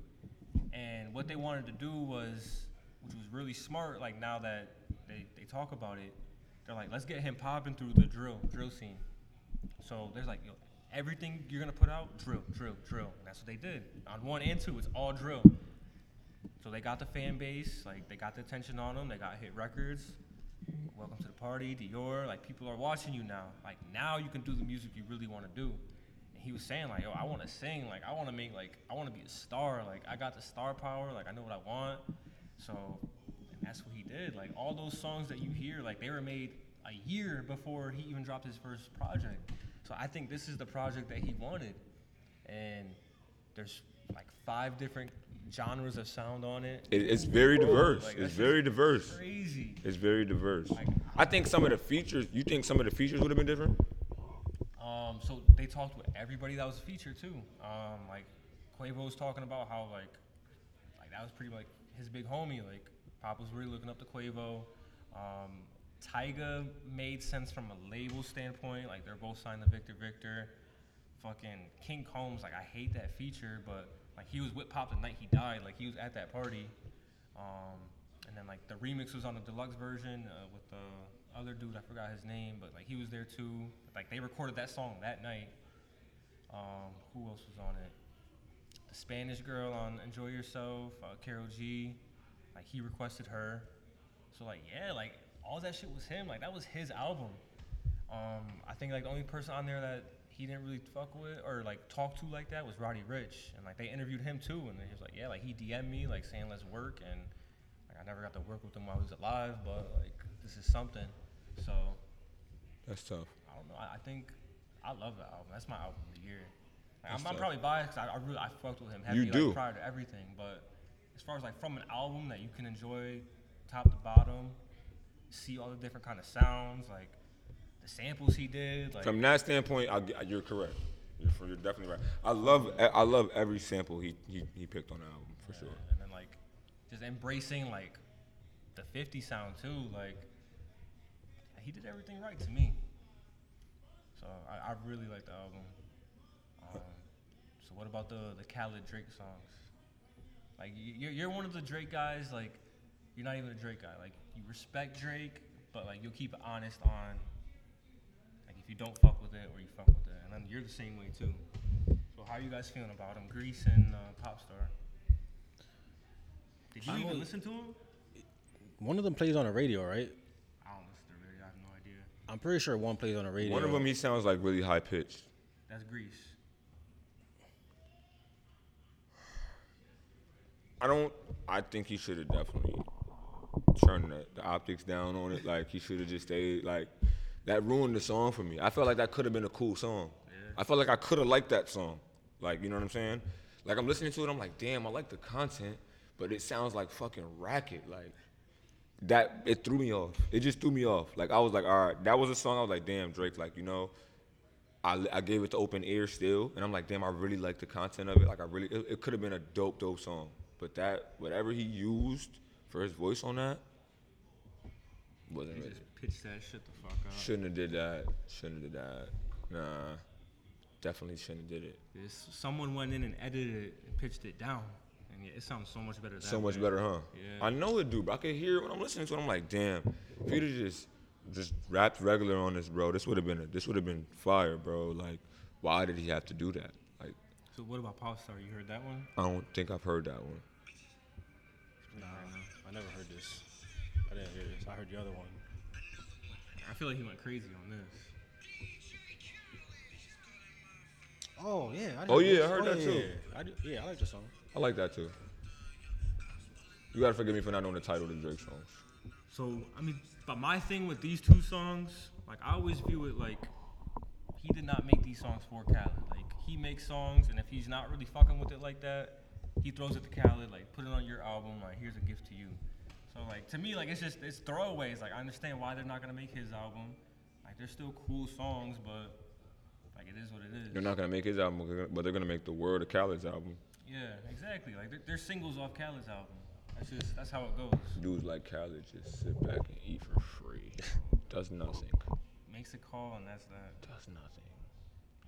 and what they wanted to do was, which was really smart. Like now that they they talk about it, they're like, let's get him popping through the drill drill scene. So there's like yo, everything you're gonna put out, drill, drill, drill. And that's what they did. On one and two, it's all drill. So they got the fan base, like they got the attention on them. They got hit records. Welcome to the party, Dior. Like people are watching you now. Like now you can do the music you really want to do. And he was saying like, yo, I want to sing. Like I want to make like I want to be a star. Like I got the star power. Like I know what I want. So that's what he did. Like all those songs that you hear, like they were made a year before he even dropped his first project. So I think this is the project that he wanted. And there's like five different genres of sound on it. It, it's very diverse. Like, it's very diverse. Crazy. It's very diverse. Like, I think some of the features. You think some of the features would have been different? Um, so they talked with everybody that was featured too. Um, like Quavo was talking about how like like that was pretty like his big homie. Like Pop was really looking up to Quavo. Um, Tyga made sense from a label standpoint. Like they're both signed to Victor Victor. Fucking King Combs. Like I hate that feature, but like he was with Pop the night he died. Like he was at that party. Um, and then like the remix was on the deluxe version uh, with the other dude. I forgot his name, but like he was there too. Like they recorded that song that night. Um, who else was on it? The Spanish girl on Enjoy Yourself, uh, Karol G. Like he requested her. So like yeah, like all that shit was him. Like that was his album. Um, I think like the only person on there that he didn't really fuck with or like talk to like that was Roddy Ricch, and like they interviewed him too, and he was like, yeah, like he DM'd me like saying let's work, and like I never got to work with him while he was alive, but like this is something. So That's tough. I don't know. I, I think I love that album. That's my album of the year. Like, I'm, I'm probably biased 'cause I, I really I fucked with him You heavy do. like, prior to everything, but as far as like from an album that you can enjoy top to bottom, see all the different kind of sounds, like the samples he did, like From that standpoint, I, you're correct. You're, you're definitely right. I love I love every sample he, he, he picked on the album for sure. and then like just embracing like the 50 sound too, like like, he did everything right to me. So I, I really like the album. Um, so what about the the Khaled Drake songs? Like you're you're one of the Drake guys. Like you're not even a Drake guy. Like you respect Drake, but like you'll keep it honest on like if you don't fuck with it or you fuck with it, and then you're the same way too. So how are you guys feeling about him, Greece and uh, Popstar? Did you I even listen to him? One of them plays on the radio, right? I don't listen to the radio. I have no idea. I'm pretty sure one plays on the radio. One of them, he sounds like really high pitched. That's Greece. I don't. I think he should have definitely turned the, the optics down on it. Like he should have just stayed. Like that ruined the song for me. I felt like that could have been a cool song. I felt like I could have liked that song. Like you know what I'm saying? Like I'm listening to it. I'm like, damn, I like the content, but it sounds like fucking racket. Like that. It threw me off. It just threw me off. Like I was like, all right, that was a song. I was like, damn, Drake. Like you know. I, I gave it the open ear still, and I'm like, damn, I really like the content of it. Like, I really, it, it could have been a dope, dope song. But that, whatever he used for his voice on that, wasn't He really. just pitched that shit the fuck out. Shouldn't have did that. Shouldn't have did that. Nah, definitely shouldn't have did it. This, someone went in and edited it and pitched it down, and yeah, it sounds so much better. That So much way. better, huh? Yeah. I know it do, but I could hear it when I'm listening to it. I'm like, damn, if you'd have just just rapped regular on this, bro, this would have been a, this would have been fire, bro. Like, why did he have to do that? Like, So what about Popstar? You heard that one? I don't think I've heard that one. Nah, I never heard this. I didn't hear this. I heard the other one. I feel like he went crazy on this. Oh yeah. I Oh, heard yeah, this. I heard that yeah, too. Yeah, I do, yeah, I like the song. I like that too. You gotta forgive me for not knowing the title of the Drake songs. So I mean, but my thing with these two songs, like I always view it like he did not make these songs for Khaled. Like he makes songs, and if he's not really fucking with it like that, he throws it to Khaled. Like put it on your album. Like here's a gift to you. So like to me, like it's just it's throwaways. Like I understand why they're not gonna make his album. Like they're still cool songs, but like it is what it is. They're not gonna make his album, but they're gonna make the Word of Khaled's album. Yeah, exactly. Like they're, they're singles off Khaled's album. That's just that's how it goes. Dudes like Khaled just sit back and eat for free. Does nothing. Makes a call, and that's that. Does nothing.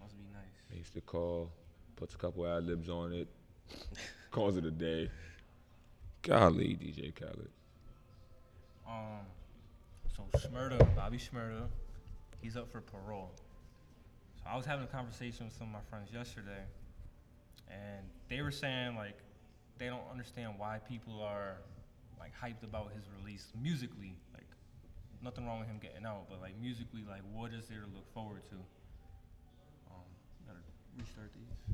Must be nice. Makes the call, puts a couple ad libs on it, calls it a day. Golly, DJ Khaled. Um, so Shmurda, Bobby Shmurda, he's up for parole. So I was having a conversation with some of my friends yesterday, and they were saying like they don't understand why people are like hyped about his release musically. Like nothing wrong with him getting out, but like musically, like what is there to look forward to? Um, gotta restart these.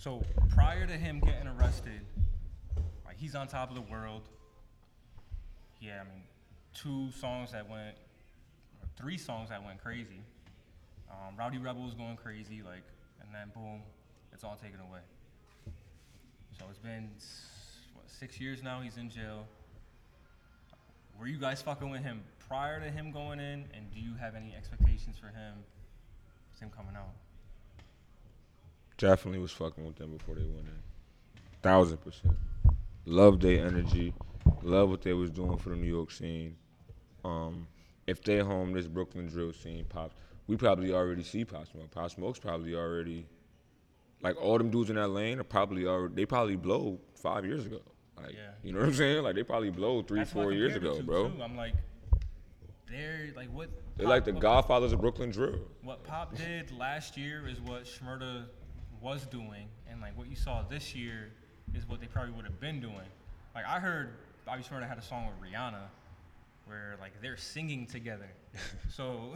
So prior to him getting arrested, like he's on top of the world. Yeah, I mean, two songs that went, or three songs that went crazy. Um, Rowdy Rebel was going crazy, like, and then boom, it's all taken away. So it's been what six years now. He's in jail. Were you guys fucking with him prior to him going in, and do you have any expectations for him, him coming out? Definitely was fucking with them before they went in. Thousand percent. Love their energy. Love what they was doing for the New York scene. Um, if they home, this Brooklyn drill scene pops. We probably already see Pop Smoke. Pop Smoke's probably already, like all them dudes in that lane are probably already. They probably blow five years ago. Like, Yeah. you know what I'm saying? Like they probably blow three, That's four years ago, to, bro. Too. I'm like, they're like what? They're Pop- like the Godfathers of Brooklyn drill. What Pop did last year is what Shmurda was doing, and like what you saw this year is what they probably would have been doing. Like I heard Bobby Shmurda had a song with Rihanna, where like they're singing together. so,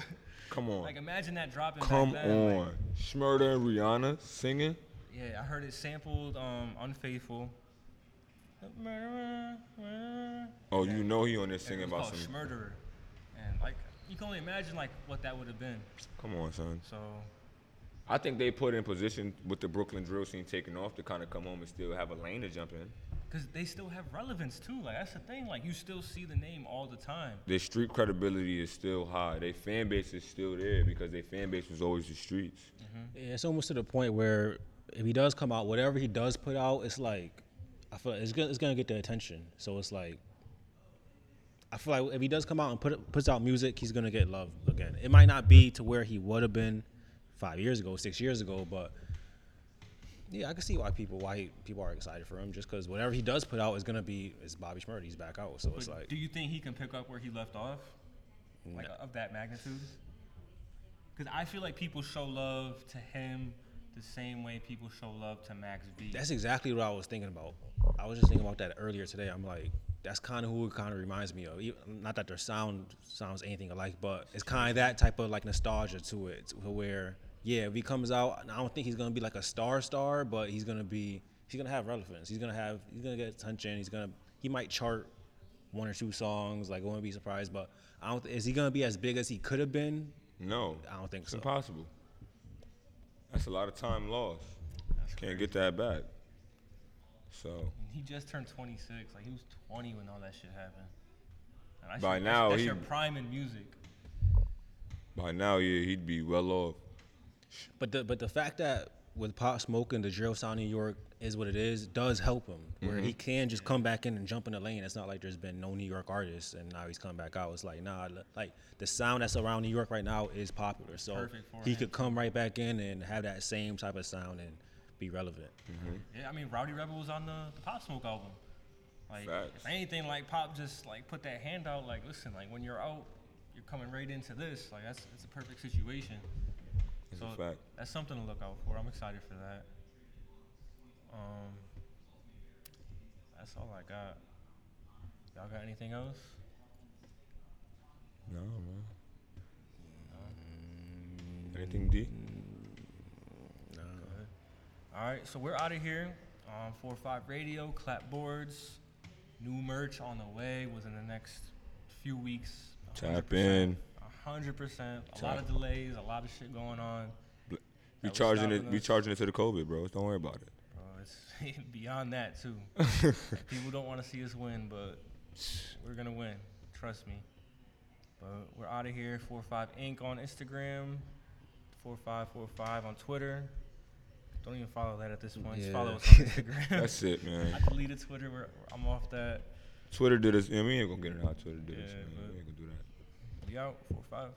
Come on. like imagine that dropping. Come back then, like, on. Shmurda and Rihanna singing. Yeah, I heard it sampled um, "Unfaithful." Oh, you know he on there singing about some. Schmurderer, and like you can only imagine like what that would have been. Come on, son. So I think they put in position with the Brooklyn drill scene taking off to kind of come home and still have a lane to jump in. because they still have relevance too. Like that's the thing. Like you still see the name all the time. Their street credibility is still high. Their fan base is still there because their fan base was always the streets. Mm-hmm. Yeah, it's almost to the point where if he does come out, whatever he does put out, it's like I feel like it's gonna it's gonna get the attention. So it's like I feel like if he does come out and put puts out music, he's gonna get love again. It might not be to where he would have been five years ago, six years ago, but yeah, I can see why people why he, people are excited for him just because whatever he does put out is gonna be is Bobby Shmurda. He's back out, so it's like do you think he can pick up where he left off, like No. of that magnitude? Because I feel like people show love to him the same way people show love to Max B. That's exactly what I was thinking about. I was just thinking about that earlier today. I'm like, that's kind of who it kind of reminds me of. Even- Not that their sound sounds anything alike, but it's kind of that type of like nostalgia to it, to where yeah, if he comes out, I don't think he's gonna be like a star star, but he's gonna be he's gonna have relevance. He's gonna have he's gonna get attention. He's gonna he might chart one or two songs. Like I wouldn't be surprised, but I don't. Is he gonna be as big as he could have been? No, I don't think it's so. impossible. That's a lot of time lost. That's Can't get that back. So He just turned 26. Like he was 20 when all that shit happened. And that's By your, now, that's, that's he- your prime in music. by now, yeah, he'd be well off. But the but the fact that with Pop smoking, the drill sound in New York is what it is does help him. Where he mm-hmm. can just come back in and jump in the lane. It's not like there's been no New York artists and now he's coming back out. It's like nah, like the sound that's around New York right now is popular. So he him. could come right back in and have that same type of sound and be relevant. Mm-hmm. Yeah, I mean, Rowdy Rebel was on the, the Pop Smoke album. Like, Facts. if anything, like Pop just like put that hand out. Like, listen, like when you're out, you're coming right into this. Like, that's it's a perfect situation. It's so a fact. that's something to look out for. I'm excited for that. Um, that's all I got. Y'all got anything else? No, man. Anything D? All right, so we're out of here. Um, four or five radio, clapboards, new merch on the way. Within the next few weeks. Tap 100%, in. Hundred percent. A lot of delays, a lot of shit going on. We That charging it. We charging it to the COVID, bro. Don't worry about it. Bro, it's beyond that too. People don't want to see us win, but we're gonna win. Trust me. But we're out of here. Four five Inc. on Instagram. Four five four five on Twitter. Don't even follow that at this point. Just follow us on Instagram. That's it, man. I deleted Twitter. We're, I'm off that. Twitter did us. Yeah, we ain't gonna get it out. Twitter did us. Man. We ain't gonna do that. Out. Four five.